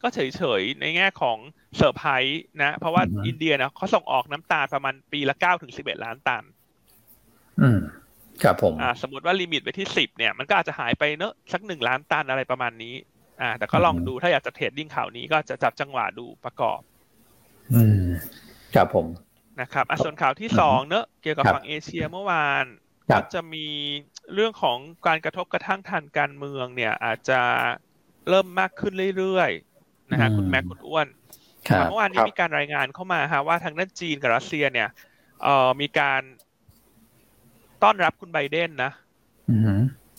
ก็เฉยๆ ในแง่ของเซอร์ไพรส์นะ เพราะว่าอินเดียนะเขาส่งออกน้ำตาลประมาณปีละเก้าถึงสิบเอ็ดล้านตัน
อืม ครับผม
อ่าสมมติว่าลิมิตไปที่สิบเนี่ย มันก็อาจจะหายไปเนอะสักหนึ่งล้านตันอะไรประมาณนี้ อ่า แต่ก็ลองดูถ้าอยากจะเทรดดิ้งข่าวนี้ก็จะจับจังหวะดูประกอบ
อืมครับผม
นะครับอส่วนข่าวที่สองเนอะเกี่ยวกับฝั่งเอเชียเมื่อวานก็จะมีเรื่องของการกระทบกระทั่งทางการเมืองเนี่ย อาจจะเริ่มมากขึ้นเรื่อยๆนะฮะคุณแม็กคุณอ้วนเมื่อวานนี้มีการรายงานเข้ามาฮะว่าทางด้านจีนกับรัสเซียเนี่ยเอ่อมีการต้อนรับคุณไบเดนนะ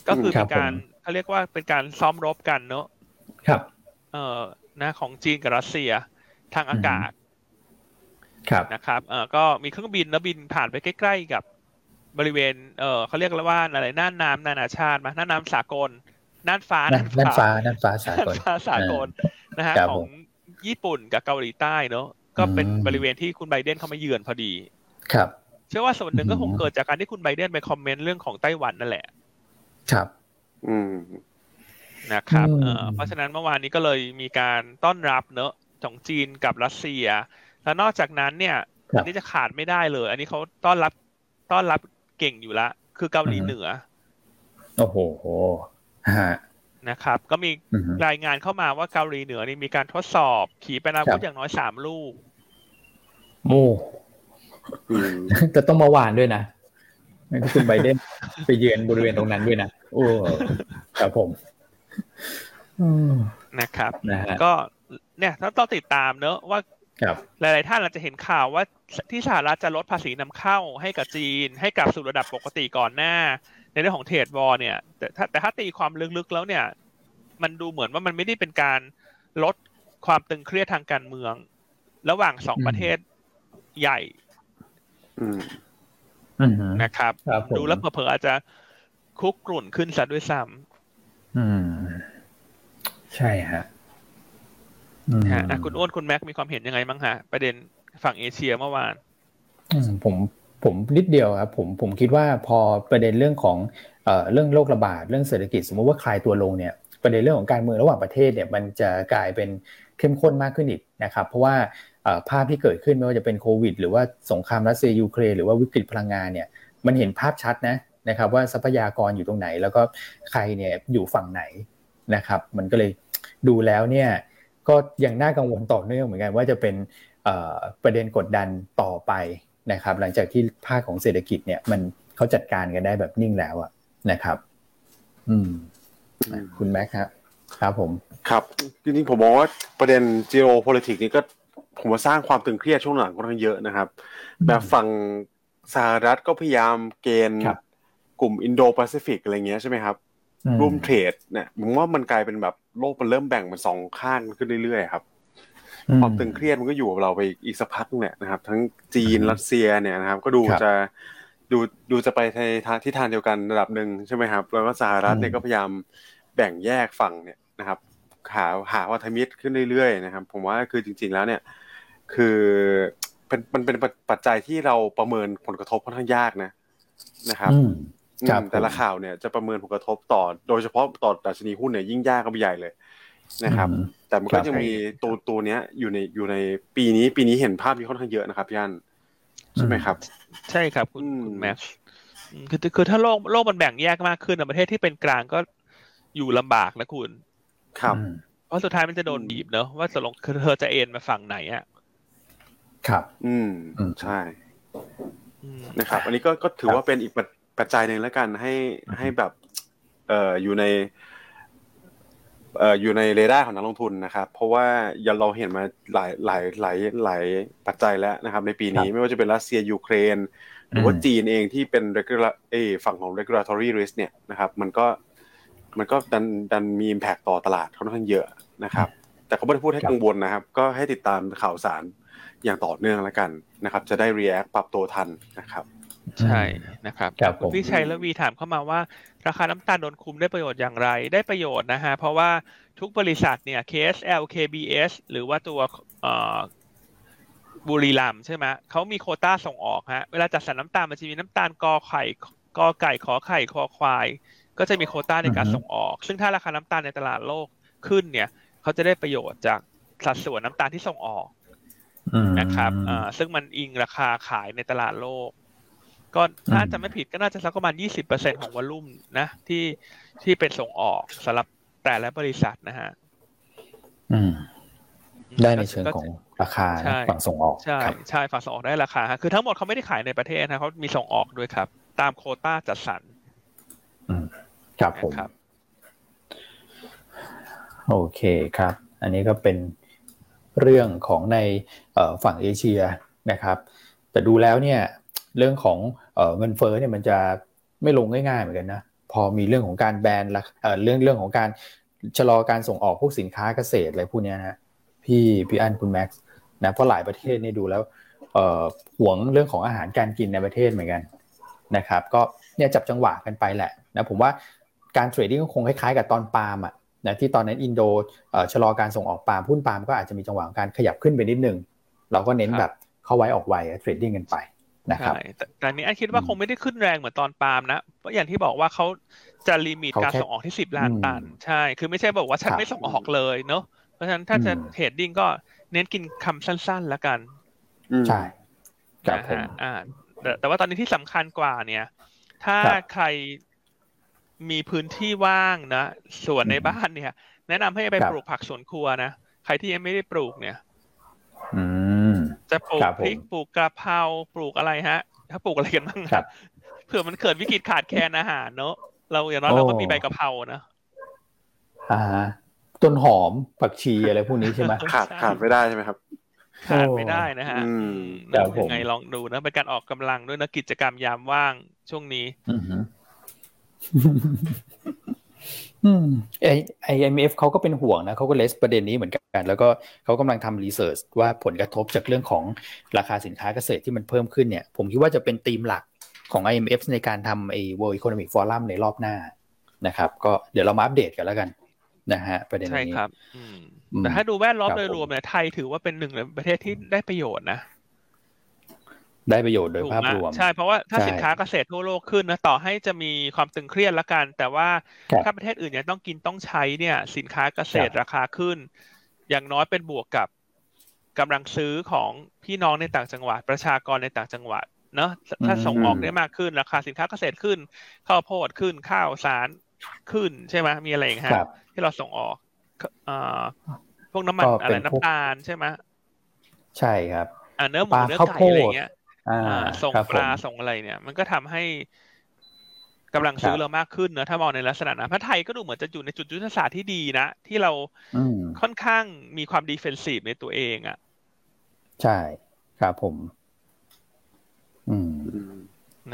ก็คือมีการเขาเรียกว่าเป็นการซ้อมรบกันเนอะ
ครับ
เอ่อนะของจีนกับรัสเซียทางอากาศ
ครับ
นะครับเอ่อก็มีเครื่องบินแล้วบินผ่านไปใกล้ ๆ กับบริเวณเอ่อเขาเรียกว่าอะไรน่านน้ำนานาชาติมาน่านน้ำสากลน่านฟ้า
น่านฟ้าน่านฟ้าสากล
ฟ้าสากลนะฮะของญี่ปุ่นกับเกาหลีใต้เนอะก็เป็นบริเวณที่คุณไบเดนเข้ามาเยือนพอดี
ครับ
เชื่อว่าส่วนหนึ่งก็คงเกิดจากการที่คุณไบเดนไปคอมเมนต์เรื่องของไต้หวันนั่นแหละ
ครับ
อืม
นะครับเพราะฉะนั้นเมื่อวานนี้ก็เลยมีการต้อนรับเนอะของจีนกับรัสเซีย แล้วนอกจากนั้นเนี่ยอันนี้จะขาดไม่ได้เลย อันนี้เขาต้อนรับต้อนรับเก่งอยู่ละ คือเกาหลีเหนือ
โอ้โหฮะ
นะครับ ก็มีรายงานเข้ามาว่าเกาหลีเหนือนี่มีการทดสอบ ขีปนาวุธอย่างน้อยสามลูก
โอ้จะต้องมาหวานด้วยนะไม่คุณไบเดนไปเยือนบริเวณตรงนั้นด้วยนะ โอ้ครับผม
นะครับก็เนี่ยถ้าต้องติดตามเนอะว่าหลาย ๆ ท่านอาจจะเห็นข่าวว่าที่สหรัฐจะลดภาษีนำเข้าให้กับจีน ให้กลับสู่ระดับปกติก่อนหน้า ในเรื่องของเทรดวอลเนี่ย แต่ถ้าแต่ถ้าตีความลึก ๆ แล้วเนี่ย มันดูเหมือนว่ามันไม่ได้เป็นการลดความตึงเครียดทางการเมือง ระหว่างสองประเทศใหญ่นะครับ ดูแล้วเผลอๆอาจจะคุกกรุ่นขึ้นซะด้วยซ้ำ
อืม ใช่ฮะ
ฮะคุณอ้วนคุณแม็กมีความเห็นยังไงบ้างฮะ ประเด็นฝั่งเอเชียเมื่อวาน
ผมผมนิดเดียวครับผมผมคิดว่าพอประเด็นเรื่องของเอ่อเรื่องโรคระบาดเรื่องเศรษฐกิจ สมมติว่าคลายตัวลงเนี่ยประเด็นเรื่องของการเมืองระหว่างประเทศเนี่ยมันจะกลายเป็นเข้มข้นมากขึ้นอีกนะครับ เพราะว่าภาพที่เกิดขึ้นไม่ว่าจะเป็นโควิด หรือว่าสงครามรัสเซียยูเครนหรือว่าวิกฤตพลังงานเนี่ยมันเห็นภาพชัดนะ นะครับว่าทรัพยากรอยู่ตรงไหน แล้วก็ใครเนี่ยอยู่ฝั่งไหนนะครับ มันก็เลยดูแล้วเนี่ยก็ยังน่ากังวลต่อเนื่องเหมือนกันว่าจะเป็นประเด็นกดดันต่อไปนะครับ หลังจากที่ภาคของเศรษฐกิจเนี่ยมันเขาจัดการกันได้แบบนิ่งแล้วอะนะครับ อืมคุณแม็กครับครับผม
ครับจริงๆผมมองว่าประเด็น geopolitics นี้ก็ผมว่าสร้างความตึงเครียดช่วงหลังค่อนข้างเยอะนะครับ แบบฝั่งสหรัฐก็พยายามเกณฑ์ กลุ่มอินโดแปซิฟิกอะไรเงี้ยใช่ไหมครับร่วม trade เนี่ยผมว่ามันกลายเป็นแบบโลกมันเริ่มแบ่งเป็นสองข้างขึ้นเรื่อยๆครับความตึงเครียดมันก็อยู่กับเราไปอีกสักพักเนี่ยนะครับ ทั้งจีนรัสเซียเนี่ยนะครับ ก็ดูจะดูดูจะไปในทางที่ทางเดียวกันระดับหนึ่งใช่ไหมครับ แล้วก็สหรัฐเนี่ยก็พยายามแบ่งแยกฝั่งเนี่ยนะครับ หาหาวัฒมิตรขึ้นเรื่อยๆนะครับ ผมว่าคือจริง ๆแล้วเนี่ย คือเป็นมันเป็นปัจจัยที่เราประเมินผลกระทบค่อนข้างยากนะนะครับ แต่ละข่าวเนี่ยจะประเมินผลกระทบต่อ โดยเฉพาะต่อดัชนีหุ้นเนี่ยยิ่งยากก็ไปใหญ่เลยนะครับ แต่มันก็จะมีตัวตัวเนี้ยอยู่ในอยู่ในปีนี้ปีนี้เห็นภาพนี้ค่อนข้างเยอะนะครับพี่อันใช่ไหมครับ
ใช่ครับคุณคุณแม็กซ์คือคือถ้าโลกโลกมันแบ่งแยกมากขึ้นประเทศที่เป็นกลางก็อยู่ลำบากนะคุณ
ครับ
เพราะสุดท้ายมันจะโดนบีบเนอะว่าสลงคือเธอจะเอ็นมาฝั่งไหนอะ
ครับ
อืมใช่นะครับ อันนี้ก็ก็ถือว่าเป็นอีก ปัจจัยหนึ่งแล้วกันให้ให้แบบเอ่ออยู่ในเอ่ออยู่ในเรดาร์ของนักลงทุนนะครับ เพราะว่ายัเราเห็นมาหลายหลายหลายหลายปัจจัยแล้วนะครับ ในปีนี้ไม่ว่าจะเป็นรัสเซียยูเครน หรือว่าจีนเองที่เป็น regular เอฝั่งของ regulatory risk เนี่ยนะครับมันก็มันก็ดันดันมี impact ต่อตลาดค่อนข้างเยอะนะครับ แต่เขาไม่ได้พูดให้กังวลนะครับ ก็ให้ติดตามข่าวสารอย่างต่อเนื่องแล้วกันนะครับ จะได้ react ปรับตัวทันนะครับ
ใช่นะครับคุณพี่ชัยและวีถามเข้ามาว่า ราคาน้ำตาลโดนคุมได้ประโยชน์อย่างไร ได้ประโยชน์นะฮะ เพราะว่าทุกบริษัทเนี่ย KSL KBS หรือว่าตัวบุรีรัมใช่ไหมเขามีโคต้าส่งออกฮะ เวลาจัดสรรน้ำตาลมันจะมีน้ำตาลกอไข่กอไก่ขอไข่คอควาย ก็จะมีโคต้าในการส่งออก ซึ่งถ้าราคาน้ำตาลในตลาดโลกขึ้นเนี่ยเขาจะได้ประโยชน์จากสัดส่วนน้ำตาลที่ส่งออกนะครับซึ่งมันอิงราคาขายในตลาดโลก ก็น่าจะไม่ผิดก็น่าจะสักประมาณยี่สิบเปอร์เซ็นของวอลลุ่มนะ ที่ที่เป็นส่งออกสำหรับแต่ละบริษัทนะฮะ
อืม ได้ในเชิงของราคาฝั่งส่งออก
ใช่ใช่ฝั่งส่งออกได้ราคาคือทั้งหมดเขาไม่ได้ขายในประเทศนะเขามีส่งออกด้วยครับ ตามโคต้าจัดสรร
อืมครับผมโอเคครับ อันนี้ก็เป็นเรื่องของในฝั่งเอเชียนะครับ แต่ดูแล้วเนี่ย เรื่องของเงินเฟ้อเนี่ยมันจะไม่ลงง่ายๆเหมือนกันนะพอมีเรื่องของการแบนละเรื่องเรื่องของการชะลอการส่งออกพวกสินค้าเกษตรอะไรพวกนี้นะพี่พี่อันคุณแม็กซ์นะเพราะหลายประเทศนี่ดูแล้วหวงเรื่องของอาหารการกินในประเทศเหมือนกันนะครับ ก็เนี่ยจับจังหวะกันไปแหละนะผมว่าการ trading ก็คงคล้ายๆกับตอนปาล์มอะนะที่ตอนนั้นอินโดชะลอการส่งออกปาล์มหุ้นปาล์มก็อาจจะมีจังหวะการขยับขึ้นไปนิดนึง เราก็เน้นแบบเข้าไวออกไว trading กันไป นะครับ
แต่นี้อั้นคิดว่าคงไม่ได้ขึ้นแรงเหมือนตอนปาล์มนะเพราะอย่างที่บอกว่าเขาจะ limit การส่งออกที่สิบล้านตัน ใช่ คือไม่ใช่บอกว่าฉันไม่ส่งออกเลยเนาะเพราะฉะนั้นถ้าจะ trading ก็เน้นกินคำสั้นๆแล้วกัน
ใช่
ครับผมอ่าแต่ว่าตอนนี้ที่สำคัญกว่าเนี่ย ถ้าใครมีพื้นที่ว่างนะส่วนในบ้านเนี่ย แนะนำให้ไปปลูกผักสวนครัวนะใครที่ยังไม่ได้ปลูกเนี่ย จะปลูกพริกปลูกกระเพราปลูกอะไรฮะ ถ้าปลูกอะไรกันบ้างครับเผื่อมันเกิดวิกฤตขาดแคลนอาหารเนอะเราอย่างน้อยเราก็มีใบกะเพรานะ
อ่าต้นหอมผักชีอะไรพวกนี้ใช่ไหม
ขาดขาดไม่ได้ใช่ไหมครับ
ขาดไม่ได้นะฮะยังไงลองดูนะเป็นการออกกำลังด้วยนะกิจกรรมยามว่างช่วงนี้
ไอ IMF เขาก็เป็นห่วงนะเขาก็ raise ประเด็นนี้เหมือนกัน แล้วก็เขากำลังทำ research ว่าผลกระทบจากเรื่องของราคาสินค้าเกษตรที่มันเพิ่มขึ้นเนี่ย ผมคิดว่าจะเป็นธีมหลักของ IMF ในการทำไอ้ World Economic Forum ในรอบหน้านะครับ ก็เดี๋ยวเรามาอัปเดตกันแล้วกันนะฮะประเด็นนี้ใช่
ครับแต่ถ้าดูแวดล้อมโดยรวมเนี่ยไทยถือว่าเป็นหนึ่งในประเทศที่ได้ประโยชน์นะ
ได้ประโยชน์โดยภาพรวม
ใช่ เพราะว่าถ้าสินค้าเกษตรทั่วโลกขึ้นนะต่อให้จะมีความตึงเครียดละกัน แต่ว่าถ้าประเทศอื่นยังต้องกินต้องใช้เนี่ย สินค้าเกษตรราคาขึ้น อย่างน้อยเป็นบวกกับกำลังซื้อของพี่น้องในต่างจังหวัด ประชากรในต่างจังหวัดเนาะถ้าส่งออกได้มากขึ้นราคาสินค้าเกษตรขึ้น ข้าวโพดขึ้นข้าวสารขึ้นใช่ไหมมีอะไรอย่างเงี้ยที่เราส่งออกอ่าพวกน้ำมันอะไรน้ำตาลใช่ไหม
ใช่ครับ
อ่าเนื้อหมูเนื้อไก่อะไรเงี้ย ส่งปลาส่งอะไรเนี่ย มันก็ทำให้กำลังซื้อเรามากขึ้นเนอะถ้ามองในลักษณะนะพระไทยก็ดูเหมือนจะอยู่ในจุดยุทธศาสตร์ที่ดีนะ ที่เราค่อนข้างมีความดีเฟนซีฟในตัวเองอะ
ใช่ครับผม อืม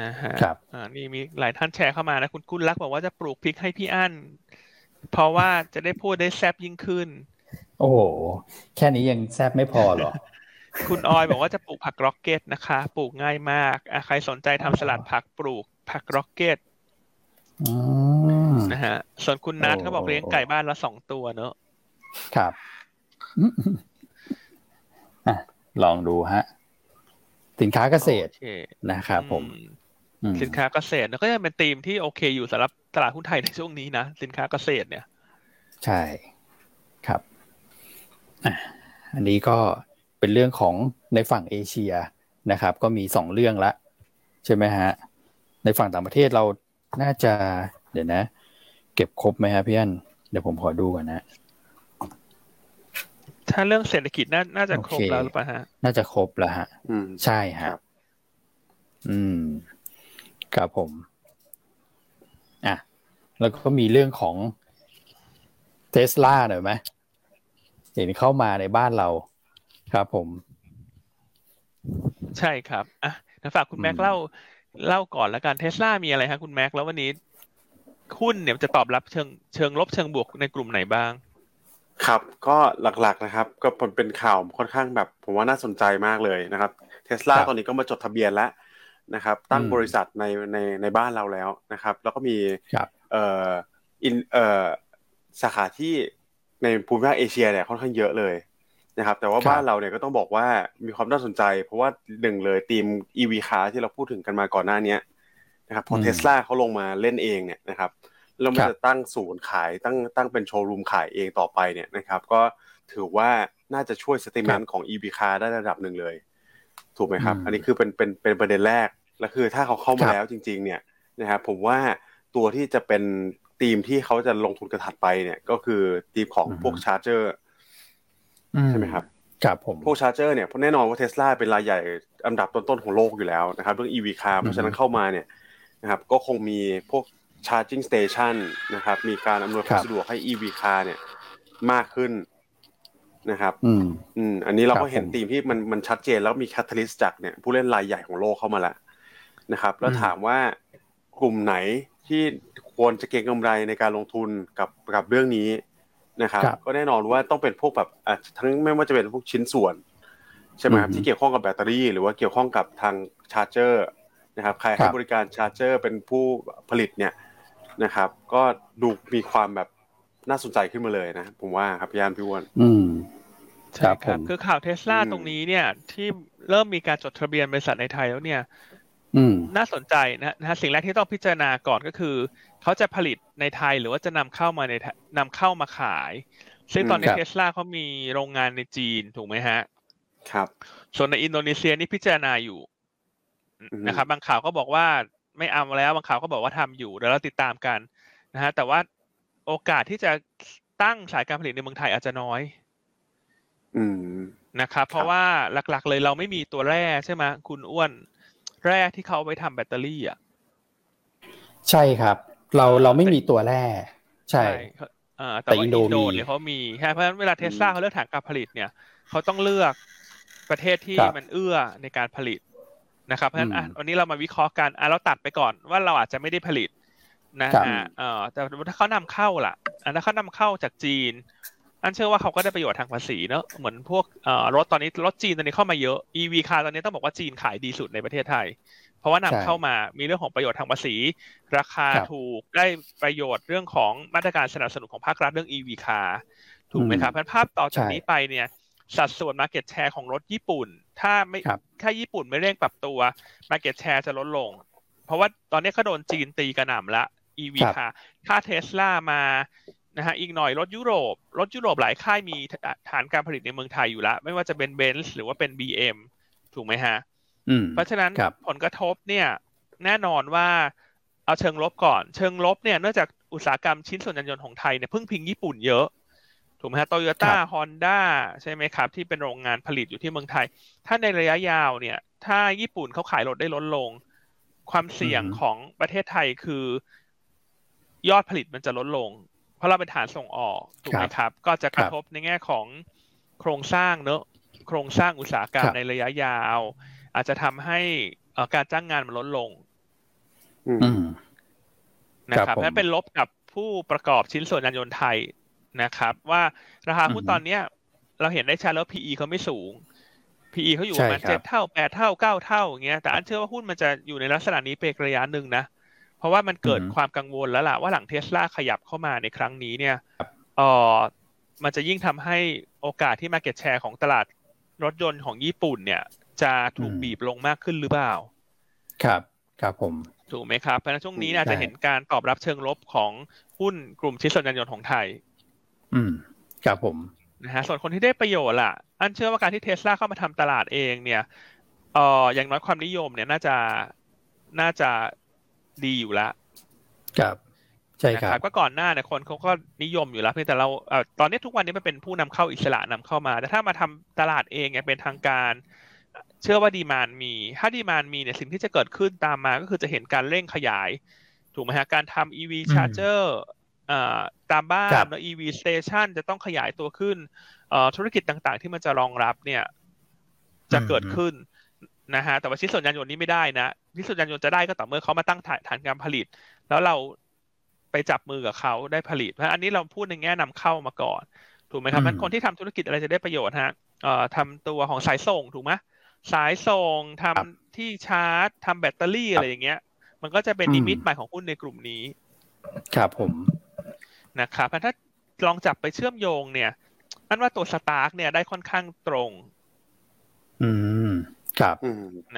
นะฮะ
ครับ
อ่านี่มีหลายท่านแชร์เข้ามานะคุณกุลรักบอกว่าจะปลูกพริกให้พี่อั้นเพราะว่าจะได้พูดได้แซบยิ่งขึ้น
โอ้โห แค่นี้ยังแซบไม่พอหรอ
คุณออยบอกว่าจะปลูกผักร็อกเก็ตนะคะ ปลูกง่ายมากใครสนใจทำสลัดผักปลูกผักร็อกเก็ตนะฮะ ส่วนคุณนัทเขาบอกเลี้ยงไก่บ้านละสองตัวเนอะ
ครับลองดูฮะ สินค้าเกษตรนะครับผม
สินค้าเกษตรก็จะเป็นธีมที่โอเคอยู่สำหรับตลาดหุ้นไทยในช่วงนี้นะ สินค้าเกษตรเนี่ย
ใช่ครับอันนี้ก็ เป็นเรื่องของในฝั่งเอเชียนะครับ ก็มีสองเรื่องละใช่ไหมฮะในฝั่งต่างประเทศเราน่าจะเดี๋ยวนะ เก็บครบไหมฮะพี่อันเดี๋ยวผมขอดูก่อนนะ
ถ้าเรื่องเศรษฐกิจน่าน่าจะครบแล้วหรือเปล่าฮะ
น่าจะครบแล้วฮะใช่ฮะอืมครับผม อะ แล้วก็มีเรื่องของเทสลาหน่อยไหมเห็นเข้ามาในบ้านเรา ครับผม
ใช่ครับอะฝากคุณแม็กเล่าเล่าก่อนแล้วกันเทสลามีอะไรฮะคุณแม็กแล้ววันนี้หุ้นเนี่ยจะตอบรับเชิงเชิงลบเชิงบวกในกลุ่มไหนบ้าง
ครับก็หลักๆนะครับ ก็เป็นข่าวค่อนข้างแบบ ผมว่าน่าสนใจมากเลยนะครับเทสลาตอนนี้ก็มาจดทะเบียนแล้วนะครับ ตั้งบริษัทในในในบ้านเราแล้วนะครับ แล้วก็มีเอ่ออินเอ่อสาขาที่ในภูมิภาคเอเชียเนี่ยค่อนข้างเยอะเลย นะครับ แต่ว่าบ้านเราเนี่ยก็ต้องบอกว่ามีความน่าสนใจ เพราะว่าหนึ่งเลยทีม EV car ที่เราพูดถึงกันมาก่อนหน้านี้นะครับพอเทสลาเขาลงมาเล่นเองเนี่ยนะครับแล้วมันจะตั้งศูนย์ขายตั้งตั้งเป็นโชว์รูมขายเองต่อไปเนี่ยนะครับ ก็ถือว่าน่าจะช่วย sentiment ของ EV car ได้ระดับหนึ่งเลย ถูกไหมครับ อันนี้คือเป็นเป็นเป็นประเด็นแรกและคือถ้าเขาเข้ามาแล้วจริง ๆ เนี่ยนะครับผมว่าตัวที่จะเป็นทีมที่เขาจะลงทุนกันถัดไปเนี่ยก็คือทีมของพวก charger ใช่ไหมครับ
ครับผม
พวก charger เนี่ยแน่นอนว่าเทสลาเป็นรายใหญ่อันดับต้นๆของโลกอยู่แล้วนะครับเรื่อง EV car เพราะฉะนั้นเข้ามาเนี่ยนะครับก็คงมีพวก charging station นะครับมีการอำนวยความสะดวกให้ EV car เนี่ยมากขึ้นนะครับ
อืม
อืมอันนี้เราก็เห็นธีมที่มันมันชัดเจนแล้วมีแคตตาลิสต์จากเนี่ยผู้เล่นรายใหญ่ของโลกเข้ามาแล้วนะครับ แล้วถามว่ากลุ่มไหนที่ควรจะเก็งกำไรในการลงทุนกับกับเรื่องนี้ นะครับก็แน่นอนว่าต้องเป็นพวกแบบทั้งไม่ว่าจะเป็นพวกชิ้นส่วนใช่ไหมครับที่เกี่ยวข้องกับแบตเตอรี่ หรือว่าเกี่ยวข้องกับทาง charger นะครับใครให้บริการ charger เป็นผู้ผลิตเนี่ยนะครับ ก็ดูมีความแบบน่าสนใจขึ้นมาเลยนะ ผมว่าครับพี่ยานพี่วอน
อืมใช่ครับคือข่าวเทสลาตรงนี้เนี่ย ที่เริ่มมีการจดทะเบียนบริษัทในไทยแล้วเนี่ยน่าสนใจนะนะฮะสิ่งแรกที่ต้องพิจารณาก่อนก็คือเขาจะผลิตในไทยหรือว่าจะนำเข้ามาในนำเข้ามาขาย ซึ่งตอนนี้เทสลาเขามีโรงงานในจีนถูกไหมฮะ
ครับ
ส่วนในอินโดนีเซียนี่พิจารณาอยู่นะครับ บางข่าวก็บอกว่าไม่เอาแล้วบางข่าวก็บอกว่าทำอยู่เดี๋ยวเราติดตามกันนะฮะแต่ว่าโอกาสที่จะตั้งสายการผลิตในเมืองไทยอาจจะน้อย
อืม
นะครับเพราะว่าหลัก ๆ เลยเราไม่มีตัวแร่ใช่ไหมคุณอ้วน แร่ที่เขาไว้ทำแบตเตอรี่อะ
ใช่ครับ เราเราไม่มีตัวแร่ใช่
แต่อินโดเนี่ยเขามีใช่เพราะฉะนั้นเวลาเทสลาเขาเลือกฐานการผลิตเนี่ยเขาต้องเลือกประเทศที่มันเอื้อในการผลิตนะครับเพราะฉะนั้นวันนี้เรามาวิเคราะห์กันอะเราตัดไปก่อนว่าเราอาจจะไม่ได้ผลิตนะฮะเอ่อแต่ถ้าเขานำเข้าล่ะอันถ้าเขานำเข้าจากจีน อันเชื่อว่าเขาก็ได้ประโยชน์ทางภาษีเนอะเหมือนพวกเอ่อรถตอนนี้รถจีนตอนนี้เข้ามาเยอะ EV คาร์ตอนนี้ต้องบอกว่าจีนขายดีสุดในประเทศไทยเพ ราะว่านำเข้ามามีเรื่องของประโยชน์ทางภาษี ราคาถูกได้ประโยชน์เรื่องของมาตรการสนับสนุนของภาครัฐเรื่อง EV คาร์ถูกไหมครับเพราะภาพต่อจากนี้ไปเนี่ยสัดส่วน Market Share ของรถญี่ปุ่น ถ้าไม่ถ้าญี่ปุ่นไม่เร่งปรับตัว Market Share จะลดลง เพราะว่าตอนนี้เขาโดนจีนตีกระหน่ำละ EV ค่ะถ้าเทสลามานะฮะอีกหน่อยรถยุโรป รถยุโรปหลายค่ายมีฐานการผลิตในเมืองไทยอยู่แล้ว ไม่ว่าจะเป็นเบนซ์หรือว่าเป็น BM ถูกไหมฮะ เพราะฉะนั้นผลกระทบเนี่ยแน่นอนว่าเอาเชิงลบก่อน เชิงลบเนี่ยเนื่องจากอุตสาหกรรมชิ้นส่วนยานยนต์ของไทยเนี่ยพึ่งพิงญี่ปุ่นเยอะถูกไหมฮะโตโยต้าฮอนด้าใช่ไหมครับ ที่เป็นโรงงานผลิตอยู่ที่เมืองไทย ถ้าในระยะยาวเนี่ย ถ้าญี่ปุ่นเขาขายรถได้ลดลง ความเสี่ยงของประเทศไทยคือยอดผลิตมันจะลดลง เพราะเราเป็นฐานส่งออกถูกไหมครับ ก็จะกระทบในแง่ของโครงสร้างเนอะโครงสร้างอุตสาหกรรมในระยะยาว อาจจะทำให้การจ้างงานมันลดลงนะครับนั้นเป็นลบกับผู้ประกอบชิ้นส่วนยานยนต์ไทยนะครับ ว่าราคาหุ้นตอนเนี้ย เราเห็นได้ชัดแล้ว PE เขาไม่สูง PE เขาอยู่ประมาณเจ็ดเท่าแปดเท่าเก้าเท่าอย่างเงี้ยแต่อันเชื่อว่าหุ้นมันจะอยู่ในลักษณะนี้เป็นระยะหนึ่งนะ เพราะว่ามันเกิดความกังวลแล้วล่ะว่าหลังเทสลาขยับเข้ามาในครั้งนี้เนี่ยเออมันจะยิ่งทำให้โอกาสที่ Market Share ของตลาดรถยนต์ของญี่ปุ่นเนี่ย จะถูกบีบลงมากขึ้นหรือเปล่า
ครับ ครับผม
ถูกไหมครับ เพราะฉะนั้นช่วงนี้อาจจะเห็นการตอบรับเชิงลบของหุ้นกลุ่มชิ้นส่วนยานยนต์ของไทย
อืม ครับผม
นะฮะ ส่วนคนที่ได้ประโยชน์ล่ะ อันเชื่อว่าการที่เทสลาเข้ามาทำตลาดเองเนี่ยเอ่ออย่างน้อยความนิยมเนี่ยน่าจะ น่าจะดีอยู่แล้ว
ครับใช่ครับ
ก็ก่อนหน้าเนี่ยคนเขาก็นิยมอยู่แล้วเพียงแต่เราเอ่อตอนนี้ทุกวันนี้มันเป็นผู้นำเข้าอิสระนำเข้ามา แต่ถ้ามาทำตลาดเองเนี่ยเป็นทางการ เชื่อว่าดีมานมี ถ้าดีมานมีเนี่ยสิ่งที่จะเกิดขึ้นตามมาก็คือจะเห็นการเร่งขยาย ถูกไหมฮะ การทำ EV charger ตามบ้านแล้ว EV station จะต้องขยายตัวขึ้นธุรกิจต่างๆ ที่มันจะรองรับเนี่ย จะเกิดขึ้นนะฮะ แต่ว่าชิ้นส่วนยานยนต์นี้ไม่ได้นะชิ้นส่วนยานยนต์จะได้ก็ต่อเมื่อเขามาตั้งฐานการผลิต แล้วเราไปจับมือกับเขาได้ผลิต เพราะอันนี้เราพูดในแง่นำเข้ามาก่อน ถูกไหมครับมันคนที่ทำธุรกิจอะไรจะได้ประโยชน์ฮะเอ่อทำตัวของสายส่งถูกไหม สายส่งทำที่ชาร์จทำแบตเตอรี่อะไรอย่างเงี้ย มันก็จะเป็นนิมิตใหม่ของหุ้นในกลุ่มนี้
ครับผม
นะครับถ้าลองจับไปเชื่อมโยงเนี่ยนั่นว่าตัว STARK เนี่ยได้ค่อนข้างตรง
อืมครับ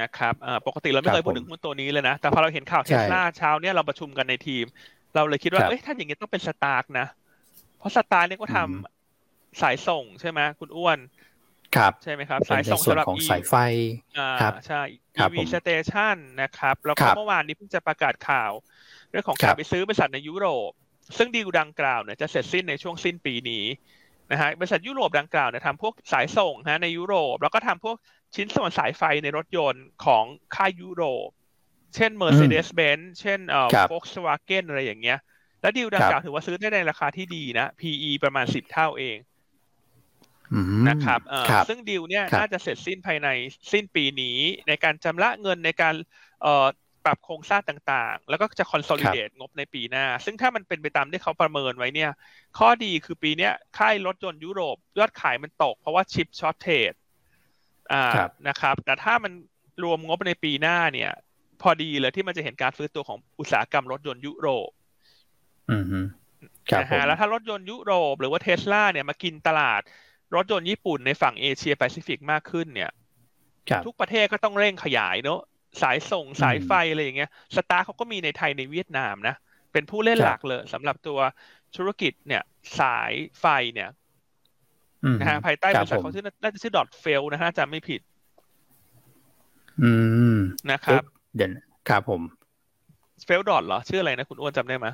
นะครับปกติเราไม่เคยพูดถึงหุ้นตัวนี้เลยนะ แต่พอเราเห็นข่าวเทสลาเช้าเนี่ยเราประชุมกันในทีม เราเลยคิดว่าเอ้ยถ้าอย่างนี้ต้องเป็น STARK นะ เพราะ STARK เนี่ยก็ทำสายส่งใช่ไหมคุณอ้วน
ครับ
ใช่ไหมครับสายส่งสำหรับ
สายไฟ
ครับใช่ EV Station นะครับ แล้วก็เมื่อวานนี้เพิ่งจะประกาศข่าว เรื่องของการไปซื้อบริษัทในยุโรป ซึ่งดีลดังกล่าวเนี่ยจะเสร็จสิ้นในช่วงสิ้นปีนี้นะฮะบริษัทยุโรปดังกล่าวเนี่ยทำพวกสายส่งฮะในยุโรป แล้วก็ทำพวกชิ้นส่วนสายไฟในรถยนต์ของค่ายยุโรป เช่น Mercedes-Benz เช่นเอ่อ Volkswagen อะไรอย่างเงี้ย แล้วดีลดังกล่าวถือว่าซื้อได้ในราคาที่ดีนะ PE ประมาณสิบเท่าเอง นะครับซึ่งดีลเนี่ยน่าจะเสร็จสิ้นภายในสิ้นปีนี้ ในการจำระเงินในการปรับโครงสร้างต่างๆ แล้วก็จะ consolidate งบในปีหน้า ซึ่งถ้ามันเป็นไปตามที่เขาประเมินไว้เนี่ย ข้อดีคือปีนี้ค่ายรถยนต์ยุโรป ยอดขายมันตกเพราะว่า chip shortage อ่านะครับ แต่ถ้ามันรวมงบในปีหน้าเนี่ย พอดีเลยที่มันจะเห็นการฟื้นตัวของอุตสาหกรรมรถยนต์ยุโรปนะฮะแล้วถ้ารถยนต์ยุโรป หรือว่าเทสลาเนี่ยมากินตลาด รถยนต์ญี่ปุ่นในฝั่งเอเชียแปซิฟิกมากขึ้นเนี่ยทุกประเทศก็ต้องเร่งขยายเนอะสายส่งสายไฟอะไรอย่างเงี้ย STARK เขาก็มีในไทยในเวียดนามนะ เป็นผู้เล่นหลักเลยสำหรับตัวธุรกิจเนี่ย สายไฟเนี่ยนะฮะภายใต้บริษัทเขาชื่อน่าจะชื่อ Dodge Phelps นะฮะจำไม่ผิด
อืม
นะครับ
เด่นครับผม
Phelps Dodge เหรอ ชื่ออะไรนะ คุณอ้วนจำได้ไหม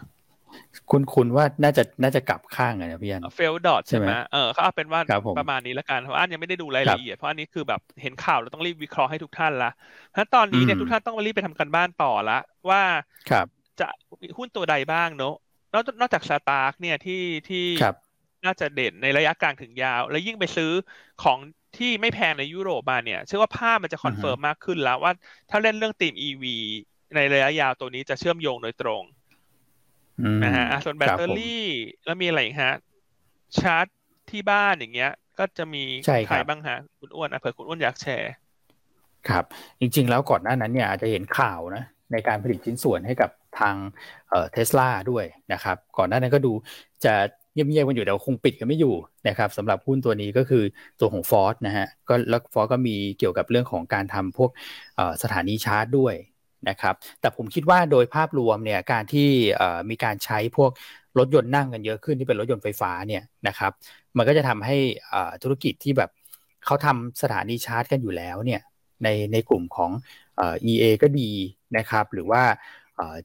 คุณคุณว่าน่าจะน่าจะกลับข้างไงนะพี่อั้น
Phelps Dodge ใช่ไหมเออเขาเอาเป็นว่าประมาณนี้ละกันเพราะอั้นยังไม่ได้ดูรายละเอียดเพราะอันนี้คือแบบเห็นข่าวเราต้องรีบวิเคราะห์ให้ทุกท่านละเพราะตอนนี้เนี่ยทุกท่านต้องรีบไปทำการบ้านต่อละว่าจะหุ้นตัวใดบ้างเนาะนอกนอกจาก STARK เนี่ยที่ที่น่าจะเด่นในระยะกลางถึงยาว แล้วยิ่งไปซื้อของที่ไม่แพงในยุโรปมาเนี่ยเชื่อว่าภาพมันจะ confirm มากขึ้นแล้วว่าถ้าเล่นเรื่อง theme EV ในระยะยาวตัวนี้จะเชื่อมโยงโดยตรง นะฮะส่วนแบตเตอรี่แล้วมีอะไรฮะชาร์จที่บ้านอย่างเงี้ย ก็จะมีใครบ้างฮะคุณอ้วนอะเผื่อคุณอ้วนอยากแชร์
ครับ จริง ๆ แล้วก่อนหน้านั้นเนี่ยอาจจะเห็นข่าวนะในการผลิตชิ้นส่วนให้กับทางเทสลาด้วยนะครับ ก่อนหน้านั้นก็ดูจะเงียบๆกันอยู่แต่คงปิดกันไม่อยู่นะครับสำหรับหุ้นตัวนี้ก็คือตัวของฟอร์ดนะฮะก็แล้วฟอร์ดก็มีเกี่ยวกับเรื่องของการทำพวกสถานีชาร์จด้วย นะครับแต่ผมคิดว่าโดยภาพรวมเนี่ยการที่มีการใช้พวกรถยนต์นั่งกันเยอะขึ้นที่เป็นรถยนต์ไฟฟ้าเนี่ยนะครับมันก็จะทำให้ธุรกิจที่แบบเขาทำสถานีชาร์จกันอยู่แล้วเนี่ยในในกลุ่มของ EA ก็ดีนะครับหรือว่า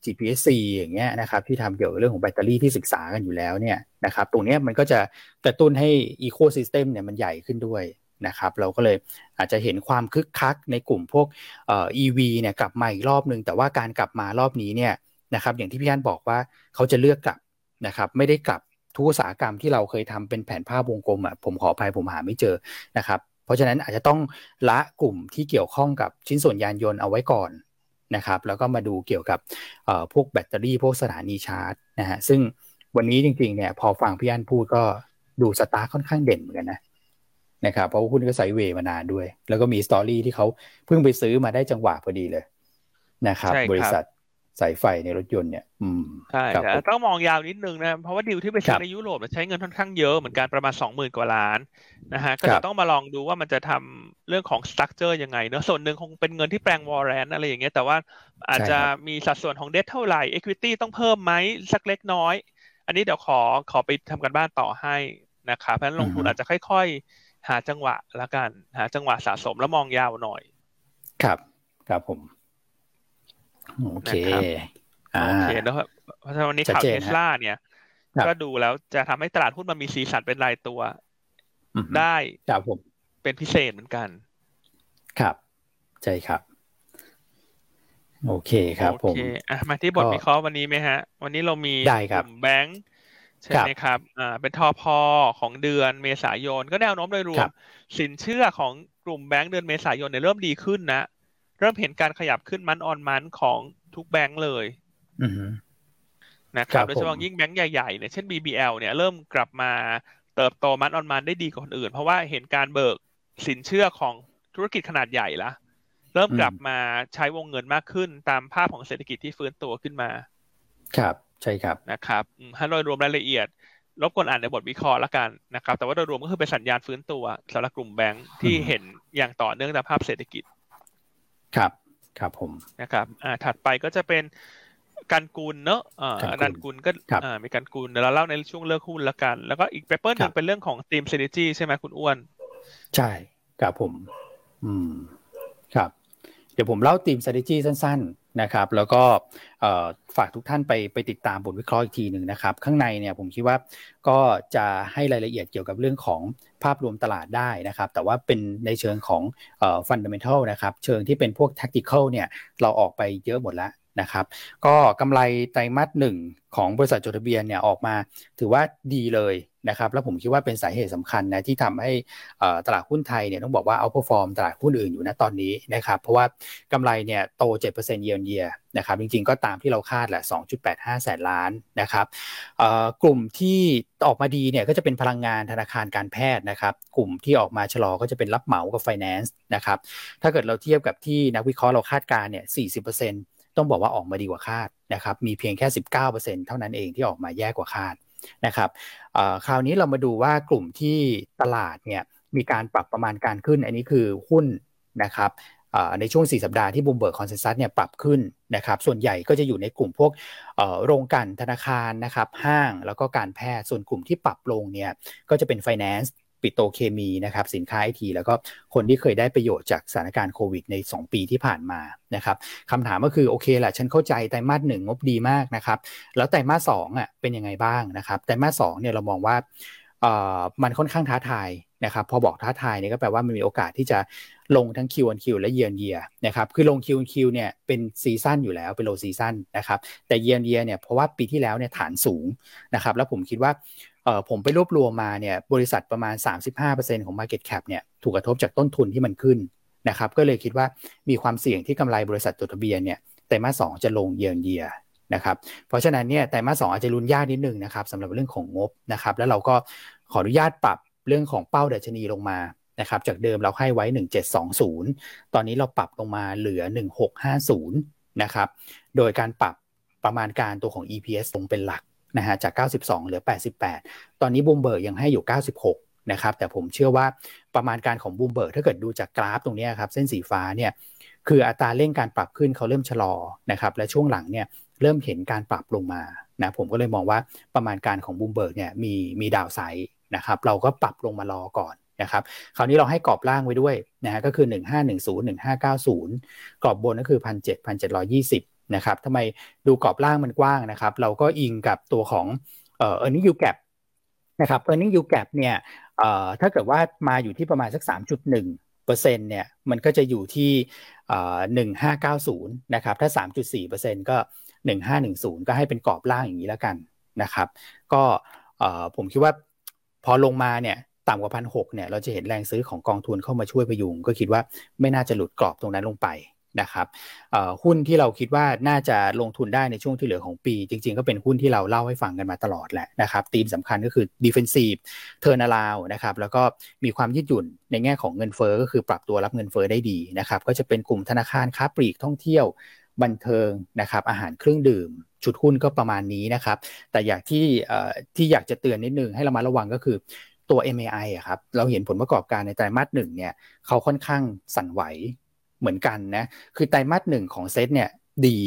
GPSC อย่างเงี้ยนะครับที่ทำเกี่ยวกับเรื่องของแบตเตอรี่ที่ศึกษากันอยู่แล้วเนี่ยนะครับตรงนี้มันก็จะกระตุ้นให้ ecosystem เนี่ยมันใหญ่ขึ้นด้วย นะครับเราก็เลยอาจจะเห็นความคึกคักในกลุ่มพวกเอ่อ EV เนี่ยกลับมาอีกรอบนึง แต่ว่าการกลับมารอบนี้เนี่ยนะครับอย่างที่พี่อันบอกว่าเขาจะเลือกกลับนะครับไม่ได้กลับทุกอุตสาหกรรมที่เราเคยทำเป็นแผนภาพวงกลมอะผมขออภัยผมหาไม่เจอนะครับเพราะฉะนั้นอาจจะต้องละกลุ่มที่เกี่ยวข้องกับชิ้นส่วนยานยนต์เอาไว้ก่อนนะครับแล้วก็มาดูเกี่ยวกับพวกแบตเตอรี่พวกสถานีชาร์จนะฮะซึ่งวันนี้จริงๆเนี่ยพอฟังพี่อันพูดก็ดู STARK ค่อนข้างเด่นเหมือนกันนะ นะครับเพราะว่าหุ้นก็ sideway มานานด้วย แล้วก็มี story ที่เขาเพิ่งไปซื้อมาได้จังหวะพอดีเลยนะครับบริษัทสายไฟในรถยนต์เนี่ย อืม
ใช่แต่ต้องมองยาวนิดนึงนะ เพราะว่าดิวที่ไปซื้อในยุโรปใช้เงินค่อนข้างเยอะเหมือนกันประมาณสองหมื่นกว่าล้านนะฮะ ก็จะต้องมาลองดูว่ามันจะทำเรื่องของ structure ยังไงเนอะส่วนหนึ่งคงเป็นเงินที่แปลง warrant อะไรอย่างเงี้ย แต่ว่าอาจจะมีสัดส่วนของเดทเท่าไหร่ equity ต้องเพิ่มไหมสักเล็กน้อย อันนี้เดี๋ยวขอขอไปทำกันบ้านต่อให้นะครับเพราะฉะนั้นลงทุนอาจจะค่อย ๆ หาจังหวะละกัน หาจังหวะสะสมแล้วมองยาวหน่อย
ครับ ครับผม โอเค
โอเคแล้วเพราะฉะนั้นวันนี้ข่าวเทสลาเนี่ย ก็ดูแล้วจะทำให้ตลาดหุ้นมันมีสีสันเป็นรายตัว ได้
ครับผม
เป็นพิเศษเหมือนกัน
ครับ ใช่ครับ โอเคครับผมโอเค
อะมาที่บทวิเคราะห์วันนี้ไหมฮะ วันนี้เรามี
ก
ลุ่มแบงค์ ใช่ไหมครับอ่าเป็นทอพอของเดือนเมษายน ก็แนวโน้มโดยรวม สินเชื่อของกลุ่มแบงก์เดือนเมษายนเนี่ยเริ่มดีขึ้นนะ เริ่มเห็นการขยับขึ้นมันออนมันของทุกแบงก์เลยนะครับ โดยเฉพาะยิ่งแบงก์ใหญ่ๆเนี่ยเช่น BBL เนี่ยเริ่มกลับมาเติบโตมันออนมันได้ดีกว่าคนอื่น เพราะว่าเห็นการเบิกสินเชื่อของธุรกิจขนาดใหญ่ละเริ่มกลับมาใช้วงเงินมากขึ้นตามภาพของเศรษฐกิจที่ฟื้นตัวขึ้นมา
ครับ ใช่ครับ
นะครับถ้าโดยรวมรายละเอียด รบกวนอ่านในบทวิเคราะห์ละกันนะครับ แต่ว่าโดยรวมก็คือเป็นสัญญาณฟื้นตัวสำหรับกลุ่มแบงค์ที่เห็นอย่างต่อเนื่องตามภาพเศรษฐกิจ
ครับครับผม
นะครับอ่าถัดไปก็จะเป็นการกูลเนอะอ่าการกูลก็อ่ามีการกูลเดี๋ยวเราเล่าในช่วงเลือกหุ้นละกัน แล้วก็อีก paper หนึ่งเป็นเรื่องของทีมเซนิจีใช่ไหมคุณอ้วน
ใช่ครับผม อืมครับ เดี๋ยวผมเล่าทีม strategy สั้น นะครับ แล้วก็ฝากทุกท่านไปไปติดตามบทวิเคราะห์อีกทีหนึ่งนะครับ ข้างในเนี่ยผมคิดว่าก็จะให้รายละเอียดเกี่ยวกับเรื่องของภาพรวมตลาดได้นะครับ แต่ว่าเป็นในเชิงของ fundamental นะครับ เชิงที่เป็นพวก tactical เนี่ยเราออกไปเยอะหมดแล้ว นะครับ ก็กำไรไตรมาสหนึ่งของบริษัทจดทะเบียนเนี่ยออกมาถือว่าดีเลยนะครับแล้วผมคิดว่าเป็นสาเหตุสำคัญนะที่ทำให้ตลาดหุ้นไทยเนี่ยต้องบอกว่าเอาพอฟอร์มตลาดหุ้นอื่นอยู่นะตอนนี้นะครับเพราะว่ากำไรเนี่ยโต 7%เยนเยียนะครับจริงๆก็ตามที่เราคาดแหละ 2.85 แสนล้านนะครับกลุ่มที่ออกมาดีเนี่ยก็จะเป็นพลังงานธนาคารการแพทย์นะครับกลุ่มที่ออกมาชะลอก็จะเป็นรับเหมากับไฟแนนซ์นะครับถ้าเกิดเราเทียบกับที่นักวิเคราะห์เราคาดการเนี่ย 40% ต้องบอกว่าออกมาดีกว่าคาดนะครับ มีเพียงแค่ 19%เท่านั้นเองที่ออกมาแย่กว่าคาดนะครับคราวนี้เรามาดูว่ากลุ่มที่ตลาดเนี่ยมีการปรับประมาณการขึ้น อันนี้คือหุ้นนะครับในช่วง 4 สัปดาห์ที่บูมเบิร์กคอนเซนแซสเนี่ยปรับขึ้นนะครับ ส่วนใหญ่ก็จะอยู่ในกลุ่มพวกโรงกันธนาคารนะครับ ห้างแล้วก็การแพทย์ ส่วนกลุ่มที่ปรับลงเนี่ยก็จะเป็น Finance ปิโตเคมีนะครับสินค้าไอทีแล้วก็คนที่เคยได้ประโยชน์จากสถานการณ์โควิดใน 2 ปีที่ผ่านมานะครับคำถามก็คือโอเคแหละฉันเข้าใจไตรมาสหนึ่งงบดีมากนะครับแล้วไตรมาสสองอะเป็นยังไงบ้างนะครับไตรมาสสองเนี่ยเรามองว่ามันค่อนข้างท้าทายนะครับพอบอกท้าทายเนี่ยก็แปลว่ามันมีโอกาสที่จะลงทั้ง QoQ และ Year on Year นะครับคือลง Q1Q เนี่ยเป็น season อยู่แล้วเป็น low season นะครับแต่ Year on Year เนี่ยเพราะว่าปีที่แล้วเนี่ยฐานสูงนะครับแล้วผมคิดว่าเออผมไปรวบรวมมาเนี่ยบริษัทประมาณ 35%ของ Market Cap เนี่ยถูกกระทบจากต้นทุนที่มันขึ้นนะครับก็เลยคิดว่ามีความเสี่ยงที่กำไรบริษัทจดทะเบียนเนี่ยไตรมาสสจะลง Year on Year นะครับเพราะฉะนั้นเนี่ยไตรมาสสอาจจะลุ้นยากนิดนึงนะครับสำหรับเรื่องของงบนะครับแล้วเราก็ขออนุญาตปรับเรื่องของเป้าดัชนีลงมานะครับจากเดิมเราให้ไว้ 1720 ตอนนี้เราปรับลงมาเหลือ 1650นะครับโดยการปรับประมาณการตัวของ EPS ลงเป็นหลัก นะฮะจาก 92 เหลือ 88 ตอนนี้บูมเบิร์กยังให้อยู่ 96 นะครับ แต่ผมเชื่อว่าประมาณการของบูมเบิร์กถ้าเกิดดูจากกราฟตรงนี้ครับเส้นสีฟ้าเนี่ยคืออัตราเร่งการปรับขึ้นเขาเริ่มชะลอนะครับและช่วงหลังเนี่ยเริ่มเห็นการปรับลงมานะผมก็เลยมองว่าประมาณการของบูมเบิร์กเนี่ยมีมี downside นะครับเราก็ปรับลงมารอก่อนนะครับคราวนี้เราให้กรอบล่างไว้ด้วยนะฮะก็คือ 1510 1590 กรอบบนก็คือ 1,700 1,720 นะครับทำไมดูกรอบล่างมันกว้างนะครับ เราก็อิงกับตัวของเอ่อ earning yield gap นะครับ earning yield gap เนี่ยเอ่อถ้าเกิดว่ามาอยู่ที่ประมาณสัก 3.1เปอร์เซ็นต์เนี่ยมันก็จะอยู่ที่หนึ่งห้าเก้าศูนะครับถ้าสามจุดสี่เปอร์เซ็นต์ก็หนึ่งห้าหนึ่งศูนย์ก็ให้เป็นกรอบล่างอย่างนี้แล้วกันนะครับ ก็ผมคิดว่าพอลงมาเนี่ยต่ำกว่าพันหเนี่ยเราจะเห็นแรงซื้อของกองทุนเข้ามาช่วยพยุง ก็คิดว่าไม่น่าจะหลุดกรอบตรงนั้นลงไป นะครับหุ้นที่เราคิดว่าน่าจะลงทุนได้ในช่วงที่เหลือของปี จริง ๆ ก็เป็นหุ้นที่เราเล่าให้ฟังกันมาตลอดแหละนะครับธีมสำคัญก็คือ defensive turn around นะครับแล้วก็มีความยืดหยุ่นในแง่ของเงินเฟอ้อก็คือปรับตัวรับเงินเฟอ้อได้ดีนะครับก็จะเป็นกลุ่มธนาคารค้าปลีกท่องเที่ยวบันเทิงนะครับอาหารเครื่องดื่ม ชุดหุ้นก็ประมาณนี้นะครับแต่อยากที่ที่อยากจะเตือนนิดนึงให้เรามาระวังก็คือตัว MAI อะครับเราเห็นผลประกอบการในไตรมาสหนึ่งเนี่ยเขาค่อนข้างสั่นไหว เหมือนกันนะ คือไตรมาสหนึ่งของเซตเนี่ยดี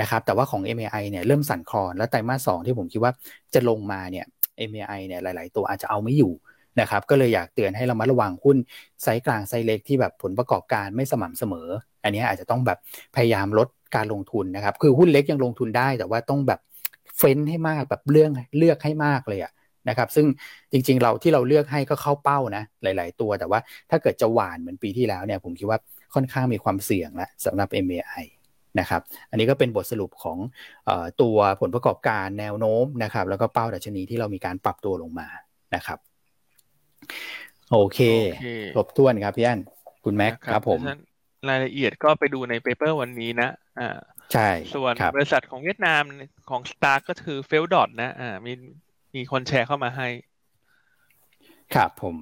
นะครับ แต่ว่าของ MAI เนี่ยเริ่มสั่นคลอน แล้วไตรมาสสองที่ผมคิดว่าจะลงมาเนี่ย MAI เนี่ยหลาย ๆ ตัวอาจจะเอาไม่อยู่นะครับ ก็เลยอยากเตือนให้เรามาระวังหุ้นไซส์กลางไซส์เล็กที่แบบผลประกอบการไม่สม่ำเสมอ อันนี้อาจจะต้องแบบพยายามลดการลงทุนนะครับ คือหุ้นเล็กยังลงทุนได้ แต่ว่าต้องแบบเฟ้นให้มากแบบเรื่องเลือกให้มากเลยอะนะครับซึ่งจริงๆเราที่เราเลือกให้ก็เข้าเป้านะหลาย ๆ ตัว แต่ว่าถ้าเกิดจะหวานเหมือนปีที่แล้วเนี่ยผมคิดว่า ค่อนข้างมีความเสี่ยงแล้วสำหรับ MAI นะครับ อันนี้ก็เป็นบทสรุปของอตัวผลประกอบการแนวโน้มนะครับ แล้วก็เป้าดัชนีที่เรามีการปรับตัวลงมานะครับ โอเคครบถ้วนครับพี่อันคุณแม็กครับผม
รายละเอียดก็ไปดูใน paper วันนี้นะ อ่า
ใช่
ส่วนบริษัทของเวียดนามของสตาร์ก็คือเฟลดอทนะ อ่า มีมีคนแชร์เข้ามาให้
ครับผม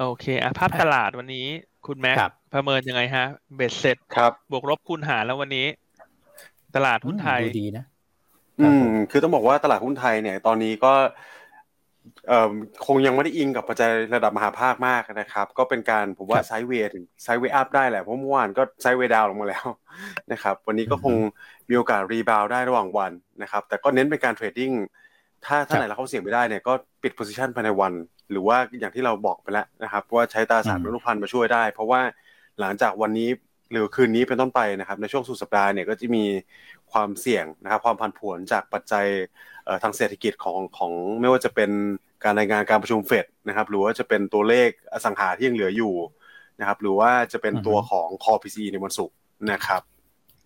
โอเค อะภาพตลาดวันนี้ คุณแม็กประเมินยังไงฮะ เบ็ดเสร็จ
ครับ
บวกลบคูณหารแล้ววันนี้ ตลาดหุ้นไทย
ดีนะ
อืม คือต้องบอกว่าตลาดหุ้นไทยเนี่ย ตอนนี้ก็เอ่อคงยังไม่ได้อิงกับปัจจัยระดับมหาภาคมากนะครับ ก็เป็นการผมว่า sideway ถึง sideway up ได้แหละเพราะเมื่อวานก็ sideway down ลงมาแล้วนะครับ วันนี้ก็คงมีโอกาส rebound ได้ระหว่างวันนะครับ แต่ก็เน้นเป็นการ trading ถ้าถ้าไหนเราเข้าเสี่ยงไม่ได้เนี่ยก็ปิดโพซิชันภายในวัน หรือว่าอย่างที่เราบอกไปแล้วนะครับ ว่าใช้ตราสารอนุพันธ์มาช่วยได้ เพราะว่าหลังจากวันนี้หรือคืนนี้เป็นต้นไปนะครับ ในช่วงสุดสัปดาห์เนี่ยก็จะมีความเสี่ยงนะครับ ความผันผวนจากปัจจัยทางเศรษฐกิจของของไม่ว่าจะเป็นการรายงานการประชุมเฟดนะครับ หรือว่าจะเป็นตัวเลขอสังหาที่ยังเหลืออยู่นะครับ หรือว่าจะเป็นตัวของคอพีซีในวันศุกร์นะครับ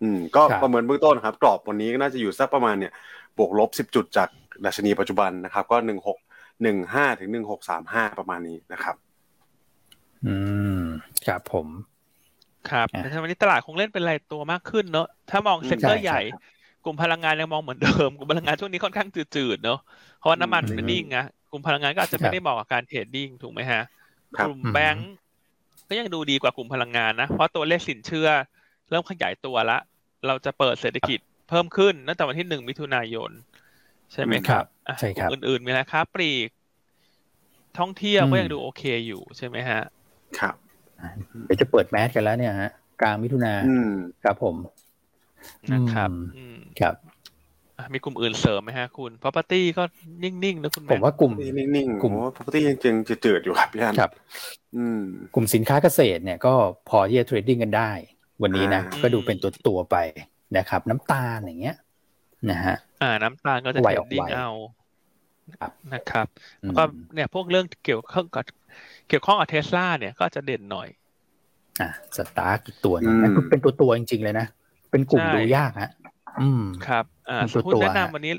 อืมก็ประเมินเบื้องต้นครับ กรอบวันนี้ก็น่าจะอยู่สักประมาณเนี่ยบวกลบสิบจุดจาก ดัชนีปัจจุบันนะครับ ก็หนึ่งหกหนึ่งห้าถึงหนึ่งหกสามห้าประมาณนี้นะครับ
อืมครับผม
ครับแต่วันนี้ตลาดคงเล่นเป็นรายตัวมากขึ้นเนอะถ้ามอง sector ใหญ่ กลุ่มพลังงานยังมองเหมือนเดิม กลุ่มพลังงานช่วงนี้ค่อนข้างจืดๆเนอะเพราะว่าน้ำมันมันนิ่งอะกลุ่มพลังงานก็อาจจะไม่ได้เหมาะกับการ trading ถูกไหมฮะ กลุ่มแบงก์ก็ยังดูดีกว่ากลุ่มพลังงานนะ เพราะตัวเลขสินเชื่อ เริ่มขยายตัวละ เราจะเปิดเศรษฐกิจเพิ่มขึ้นตั้งแต่วันที่หนึ่งมิถุนายน ใช่ไหมครับ
ใช่ครับ
อื่นๆมีอะไรครับปลีก ท่องเที่ยวก็ยังดูโอเคอยู่ใช่ไหมฮะ
ครับ
เดี๋ยวจะเปิดแมสกันแล้วเนี่ยฮะกลางมิถุนาครับผม
นะครับ
ครับ
มีกลุ่มอื่นเสริมไหมฮะคุณ property ก็นิ่งๆนะคุณ
ผมว่ากลุ่ม
นิ่งๆกลุ่ม property ยังจจะเจิดอยู่ครับพี่อัน
ครับ
อืม
กลุ่มสินค้าเกษตรเนี่ยก็พอที่จะ trading กันได้ วันนี้นะ ก็ดูเป็นตัวตัวไปนะครับ น้ำตาลอย่างเงี้ยนะฮะ
อ่าน้ำตาลก็จะ trading เอานะครับแล้วก็เนี่ยพวกเรื่องเกี่ยวข้องกับเกี่ยวข้องกับเทสลาเนี่ยก็จะเด่นหน่อย
อ่าสตาร์กอีกตัวนึงเป็นตัวตัวจริง ๆ เลยนะ เป็นกลุ่มดูยากฮะอืม
ครับ อ่าหุ้นแนะนำวันนี้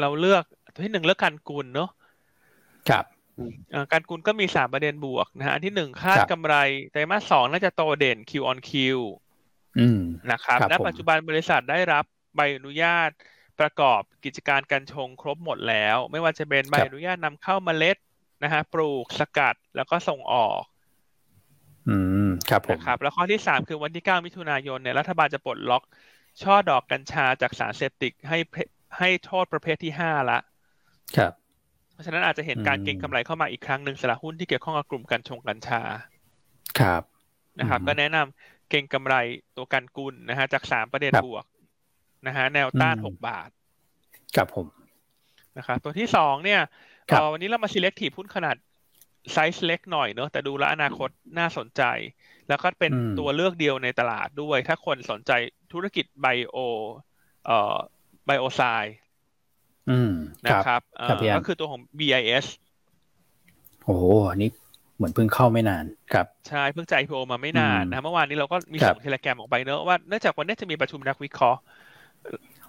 เราเลือกที่หนึ่งเลือกการกุลเนาะ
ครับ
การกุลก็มีสามประเด็นบวกนะฮะอันที่หนึ่งคาดกำไรไตรมาสสองน่าจะโตเด่น Q on Q นะครับ และปัจจุบันบริษัทได้รับใบอนุญาต ประกอบกิจการการชงครบหมดแล้ว ไม่ว่าจะเป็นใบอนุญาตนำเข้าเมล็ดนะฮะปลูกสกัดแล้วก็ส่งออก
อืมครับผม
นะครับ แล้วข้อที่สามคือวันที่เก้ามิถุนายนเนี่ยรัฐบาลจะปลดล็อก ช่อดอกกัญชาจากสารเสพติดให้ให้โทษประเภทที่ห้าละ
ครับ
เพราะฉะนั้นอาจจะเห็นการเก็งกำไรเข้ามาอีกครั้งหนึ่งสำหรับหุ้นที่เกี่ยวข้องกับกลุ่มการชงกัญชา
ครับ
นะครับ ก็แนะนำเก็งกำไรตัวกันกุลนะฮะจากสามประเด็นบวก นะฮะแนวต้านหกบาท
ครับผม
นะครับตัวที่สองเนี่ยวันนี้เรามา selective หุ้นขนาดไซส์เล็กหน่อยเนอะแต่ดูแลอนาคตน่าสนใจ แล้วก็เป็นตัวเลือกเดียวในตลาดด้วย ถ้าคนสนใจธุรกิจไบโอเอ่อไบโอไซนะครับก็คือตัวของ BIS
โอ้โหอันนี้เหมือนเพิ่งเข้าไม่นานครับ
ใช่เพิ่งใจ IPO มาไม่นานนะเมื่อวานนี้เราก็มีส่งเทเลแกรมออกไปเนอะว่าเนื่องจากวันนี้จะมีประชุมนักวิเคราะห์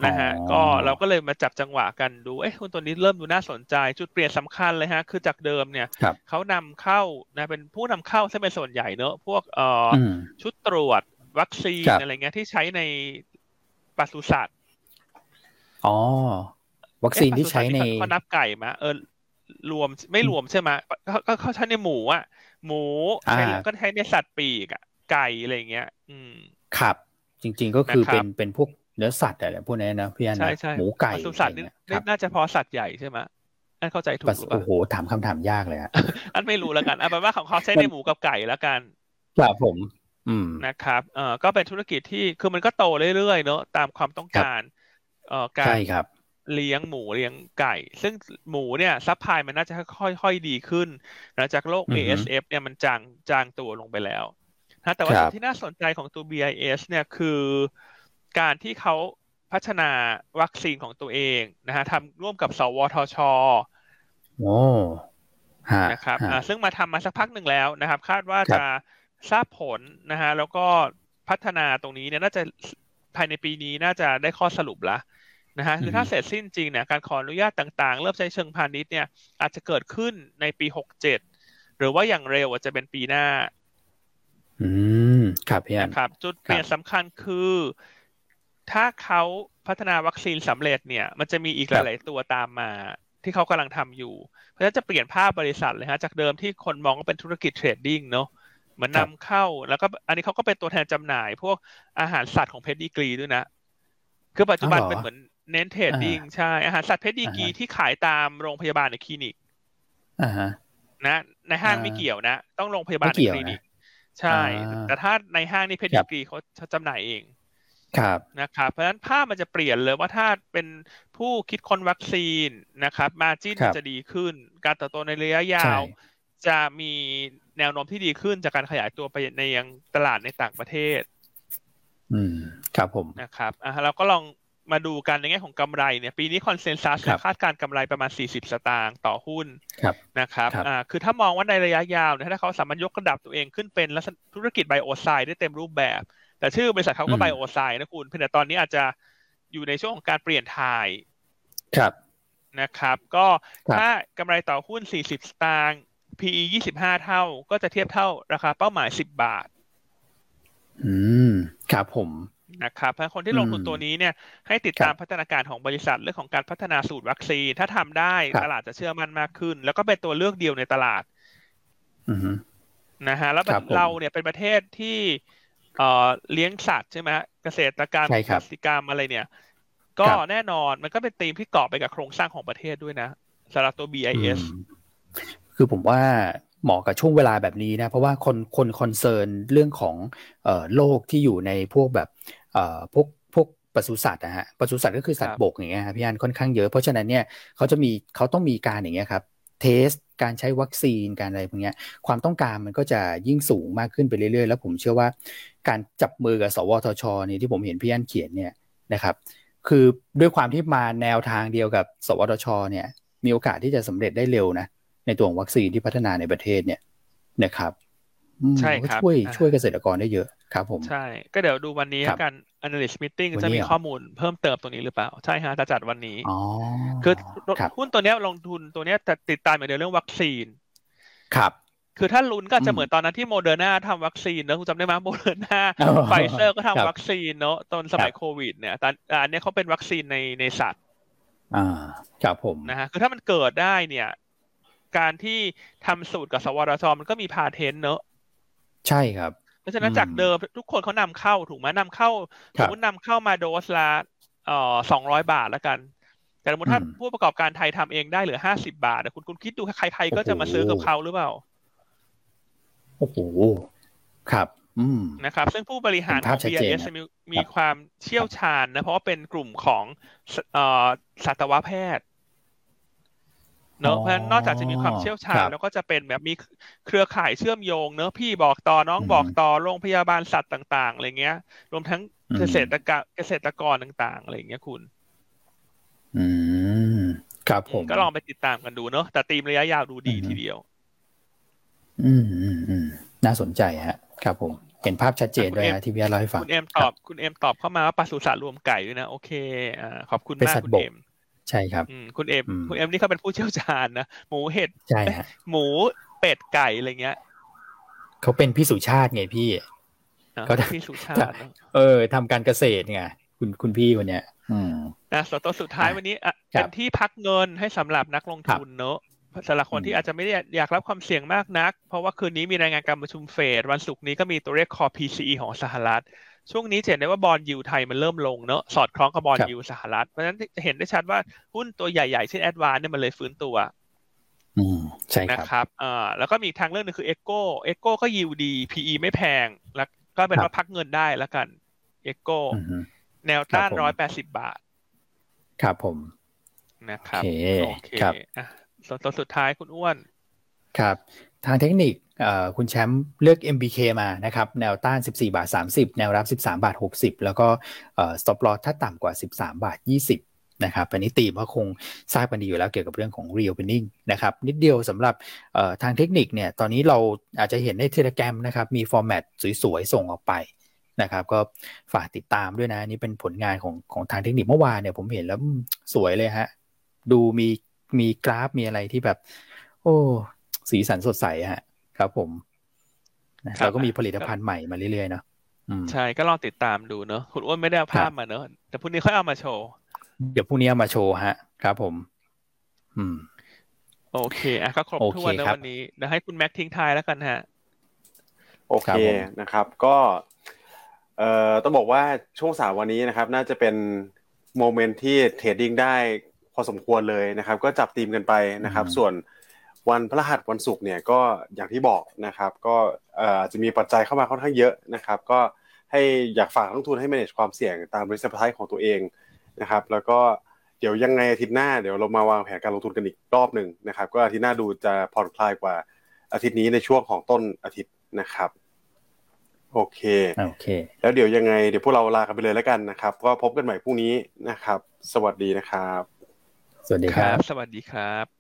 นะฮะก็เราก็เลยมาจับจังหวะกันดูเอ๊ะหุ้นตัวนี้เริ่มดูน่าสนใจ จุดเปลี่ยนสำคัญเลยฮะ คือจากเดิมเนี่ยเขานำเข้านะเป็นผู้นำเข้าใช่เป็นส่วนใหญ่เนอะพวกเอ่อชุดตรวจวัคซีนอะไรเงี้ยที่ใช้ในปศุสัตว์
อ๋อ วัคซีนที่ใช้ใน
เขานับไก่มาเออรวมไม่รวมใช่ไหมก็เขาใช้ในหมูอะ หมูใช้ก็ใช้ในสัตว์ปีกอะไก่อะไรเงี้ย อืม
ครับ จริง ๆก็คือเป็นเป็นพวก เนื้อสัตว์อะไรพวกนี้นะพี่อันหมูไก่
สัตว์นี่น่าจะพอสัตว์ใหญ่ใช่ไหมอันเข้าใจถูกหรือเปล่าโอ้
โหถามคำถามยากเลยอะ
อันไม่รู้แล้วกันเอาเป็นว่าของเขาใช้ในหมูกับไก่แล้วกัน
ครับผม อืม
นะครับเอ่อก็เป็นธุรกิจที่คือมันก็โตเรื่อยๆเนอะตามความต้องการ เอ่อการเลี้ยงหมูเลี้ยงไก่ ซึ่งหมูเนี่ยซัพพลายมันน่าจะค่อยๆดีขึ้นหลังจากโลก ASF เนี่ยมันจางจางตัวลงไปแล้วนะแต่ว่าที่น่าสนใจของตัว BIS เนี่ยคือ การที่เขาพัฒนาวัคซีนของตัวเองนะฮะทำร่วมกับสวทช
โอ้
นะครับซึ่งมาทำมาสักพักหนึ่งแล้วนะครับ คาดว่าจะทราบผลนะฮะแล้วก็พัฒนาตรงนี้เนี่ยน่าจะภายในปีนี้น่าจะได้ข้อสรุปละนะฮะคือถ้าเสร็จสิ้นจริงเนี่ยการขออนุญาตต่างๆ เริ่มใช้เชิงพาณิชย์เนี่ยอาจจะเกิดขึ้นในปีหกเจ็ดหรือว่าอย่างเร็วอาจจะเป็นปีหน้า
อืม ครับพี่
นะครับ จุดเปลี่ยนสำคัญคือ ถ้าเขาพัฒนาวัคซีนสำเร็จเนี่ย มันจะมีอีกหลายๆตัวตามมา ที่เขากำลังทำอยู่ เพราะฉะนั้นจะเปลี่ยนภาพบริษัทเลยฮะ จากเดิมที่คนมองว่าเป็นธุรกิจ trading เนาะเหมือนนำเข้าแล้วก็อันนี้เขาก็เป็นตัวแทนจำหน่าย พวกอาหารสัตว์ของเพดดีกรีด้วยนะ คือปัจจุบันเป็นเหมือนเน้น trading ใช่ อาหารสัตว์เพดดีกรีที่ขายตามโรงพยาบาลในคลินิกนะ ในห้างไม่เกี่ยวนะ ต้องโรงพยาบาลในคลินิก ใช่ แต่ถ้าในห้างนี่เพดดีกรีเขาจำหน่ายเอง
ครับ
นะครับเพราะฉะนั้นภาพมันจะเปลี่ยนเลยว่าถ้าเป็นผู้คิดค้นวัคซีนนะครับ margin จะดีขึ้น การเติบโตในระยะยาว จะมีแนวโน้มที่ดีขึ้นจากการขยายตัวไปในยังตลาดในต่างประเทศ
อืมครับผม
นะครับอะเราก็ลองมาดูกันในแง่ของกำไรเนี่ย ปีนี้ consensus คาดการกำไรประมาณ 40 สตางค์ต่อหุ้นนะครับอ่าคือถ้ามองว่าในระยะยาวเนี่ยถ้าเขาสามารถยกระดับตัวเองขึ้นเป็นธุรกิจไบโอไซด์ได้เต็มรูปแบบ แต่ชื่อบริษัทเขาก็ไบโอไซนะคุณเพียงแต่ตอนนี้อาจจะอยู่ในช่วงของการเปลี่ยนถ่าย
ครับ
นะครับ ก็ถ้ากำไรต่อหุ้น 40 สตางค์ PE 25 เท่า ก็จะเทียบเท่าราคาเป้าหมาย 10 บาท
อืม ครับผม
นะครับเพราะคนที่ลงทุนตัวนี้เนี่ยให้ติดตามพัฒนาการของบริษัทเรื่องของการพัฒนาสูตรวัคซีน ถ้าทำได้ตลาดจะเชื่อมั่นมากขึ้น แล้วก็เป็นตัวเลือกเดียวในตลาดนะฮะแล้วเราเนี่ยเป็นประเทศที่ เอ่อเลี้ยงสัตว์ใช่ไหมเกษตรกรรมกสิกรรมอะไรเนี่ย ก็แน่นอนมันก็เป็นธีมที่เกาะไปกับโครงสร้างของประเทศด้วยนะสำหรับตัว BIS
คือผมว่าเหมาะกับช่วงเวลาแบบนี้นะ เพราะว่าคนคนคอนเซิร์นเรื่องของเอ่อโรคที่อยู่ในพวกแบบเอ่อพวกพวกปศุสัตว์นะฮะปศุสัตว์ก็คือสัตว์บกอย่างเงี้ยครับพี่อันค่อนข้างเยอะ เพราะฉะนั้นเนี่ยเขาจะมีเขาต้องมีการอย่างเงี้ยครับเทส การใช้วัคซีนการอะไรพวกนี้ความต้องการมันก็จะยิ่งสูงมากขึ้นไปเรื่อยๆ แล้วผมเชื่อว่าการจับมือกับสวทชนี่ที่ผมเห็นพี่อันเขียนเนี่ยนะครับ คือด้วยความที่มาแนวทางเดียวกับ สวทชเนี่ย มีโอกาสที่จะสำเร็จได้เร็วนะในตัววัคซีนที่พัฒนาในประเทศเนี่ยนะครับ
ใช่ครับ
ช่วยช่วยเกษตรกรได้เยอะครับผม
ใช่ ก็เดี๋ยวดูวันนี้กัน analyst meeting จะมีข้อมูลเพิ่มเติมตรงนี้หรือเปล่า ใช่ฮะจะจัดวันนี้คือหุ้นตัวนี้ลงทุนตัวนี้แต่ติดตามอย่างเดียวเรื่องวัคซีน
ครับ
คือถ้าลุ้นก็จะเหมือนตอนนั้นที่โมเดอร์นาทำวัคซีนเนอะคุณจำได้ไหมโมเดอร์นาไฟเซอร์ก็ทำวัคซีนเนอะตอนสมัยโควิด เนี่ยตอนอันนี้เขาเป็นวัคซีนในในสัตว์
อ่าครับผม
นะฮะคือถ้ามันเกิดได้เนี่ย การที่ทำสูตรกับสวรชมันก็มีพาเทนเนอะ
ใช่ครับ
เพ ราะฉะนั้นจากเดิมทุกคนเขานำเข้าถูกไหมนำเข้าสมมตินำเข้ามาโดสละเอ่อสองร้อยบาทแล้วกัน แต่สมมติถ้าผู้ประกอบการไทยทำเองได้เหลือห้าสิบาทคุณคุณคิดดูใคร ๆ ก็จะมาซื้อกับเขาหรือเปล่า
โอ้โหครับอืม
นะครับ ซึ่งผู้บริหารของ BIS มีมีความเชี่ยวชาญนะ เพราะว่าเป็นกลุ่มของเอ่อสัตวแพทย์ เนอะเพราะนอกจากจะมีความเชี่ยวชาญแล้วก็จะเป็นแบบมีเครือข่ายเชื่อมโยง เนอะพี่บอกต่อน้องบอกต่อโรงพยาบาลสัตว์ต่าง ๆอะไรเงี้ย รวมทั้งเกษตรกรเกษตรกรต่างๆอะไรเงี้ยคุณ
อืมครับผม
ก็ลองไปติดตามกันดูเนอะแต่ตีมระยะยาวดูดีทีเดียว
อืมอืมอืมน่าสนใจฮะ ครับผม เห็นภาพชัดเจนด้วยนะที่พี่เล่าให้ฟัง
คุณเอ็มตอบ คุณเอ็มตอบเข้ามาว่าปศุสัตว์รวมไก่ด้วยนะ โอเคอ่าขอบคุณมากคุณเอ็ม
ใช่ครับ
คุณเอ็มคุณเอ็มนี่เขาเป็นผู้เชี่ยวชาญนะหมูเห็ด
ใช่ฮะ
หมูเป็ดไก่อะไรเงี้ย
เขาเป็นพี่สุชาติไงพี่
เขาพี่สุชาติ
เออทำการเกษตรไงคุณคุณพี่คนเนี้ย อืม
นะสตัวสุดท้ายวันนี้เป็นที่พักเงินให้สำหรับนักลงทุนเนอะสำหรับคนที่อาจจะไม่ได้อยากรับความเสี่ยงมากนัก เพราะว่าคืนนี้มีรายงานการประชุมเฟดวันศุกร์นี้ก็มีตัวเลขคอ PCE ของสหรัฐ ช่วงนี้เห็นได้ว่าบอนด์ยีลด์ไทยมันเริ่มลงเนอะสอดคล้องกับบอนด์ยีลด์สหรัฐ เพราะฉะนั้นจะเห็นได้ชัดว่าหุ้นตัวใหญ่ๆเช่นแอดวานเนี่ยมันเลยฟื้นตัว
อืมใช่
ครับนะครับอ่าแล้วก็มีทางเรื่องนึงคือเอ็กโกเอ็กโกก็ยิวดี PE ไม่แพง แล้วก็เป็นว่าพักเงินได้แล้วกันเอ็กโกแนวต้านร้อยแปดสิบบาท
ครับผม
นะครับ
โอเคครับ
อะส่วนสุดท้ายคุณอ้วน
ครับ ทางเทคนิค คุณแชมป์เลือก MBK มานะครับ แนวต้าน 14 บาท 30 แนวรับ 13 บาท 60 แล้วก็ stop loss ถ้าต่ำกว่า 13 บาท 20 นะครับอันนี้ตีมก็คงทราบกันดีอยู่แล้วเกี่ยวกับเรื่องของ reopening นะครับ นิดเดียวสำหรับทางเทคนิคเนี่ย ตอนนี้เราอาจจะเห็นในเทเล g r a m นะครับ มีฟอร์แมตสวยๆ ส่งออกไปนะครับก็ฝากติดตามด้วยนะนี่เป็นผลงานของของทางเทคนิคเมื่อวานเนี่ยผมเห็นแล้วสวยเลยฮะ ดูมีมีกราฟมีอะไรที่แบบ โอ้ สีสันสดใสฮะ ครับผมเราก็มีผลิตภัณฑ์ใหม่มาเรื่อยๆเนาะ
ใช่ก็ลองติดตามดูเนาะคุณอ้วนไม่ได้เอาภาพมาเนาะแต่พรุ่งนี้ค่อยเอามาโชว์
เดี๋ยวพรุ่งนี้เอามาโชว์ฮะ ครับผม อืม
โอเคอะก็ครบถ้วนในวันนี้เดี๋ยวให้คุณแม็กทิ้งท้ายแล้วกันฮะ
โอเคนะครับ ก็ เอ่อต้องบอกว่าช่วงสามวันนี้นะครับ น่าจะเป็นโมเมนต์ที่เทรดดิ้งได้พอสมควรเลยนะครับ ก็จับตีมกันไปนะครับ ส่วน วันพฤหัสวันศุกร์เนี่ยก็อย่างที่บอกนะครับ ก็อาจจะมีปัจจัยเข้ามาค่อนข้างเยอะนะครับ ก็ให้อยากฝากนักทุนให้ manage ความเสี่ยงตาม risk appetite ของตัวเองนะครับ แล้วก็เดี๋ยวยังไงอาทิตย์หน้าเดี๋ยวเรามาวางแผนการลงทุนกันอีกรอบหนึ่งนะครับ ก็อาทิตย์หน้าดูจะผ่อนคลายกว่าอาทิตย์นี้ในช่วงของต้นอาทิตย์นะครับโอเค
โอเค
แล้วเดี๋ยวยังไงเดี๋ยวพวกเราลากันไปเลยแล้วกันนะครับ ก็พบกันใหม่พรุ่งนี้นะครับ สวัสดีนะครับ
สวัสดีครับ
สวัสดีครับ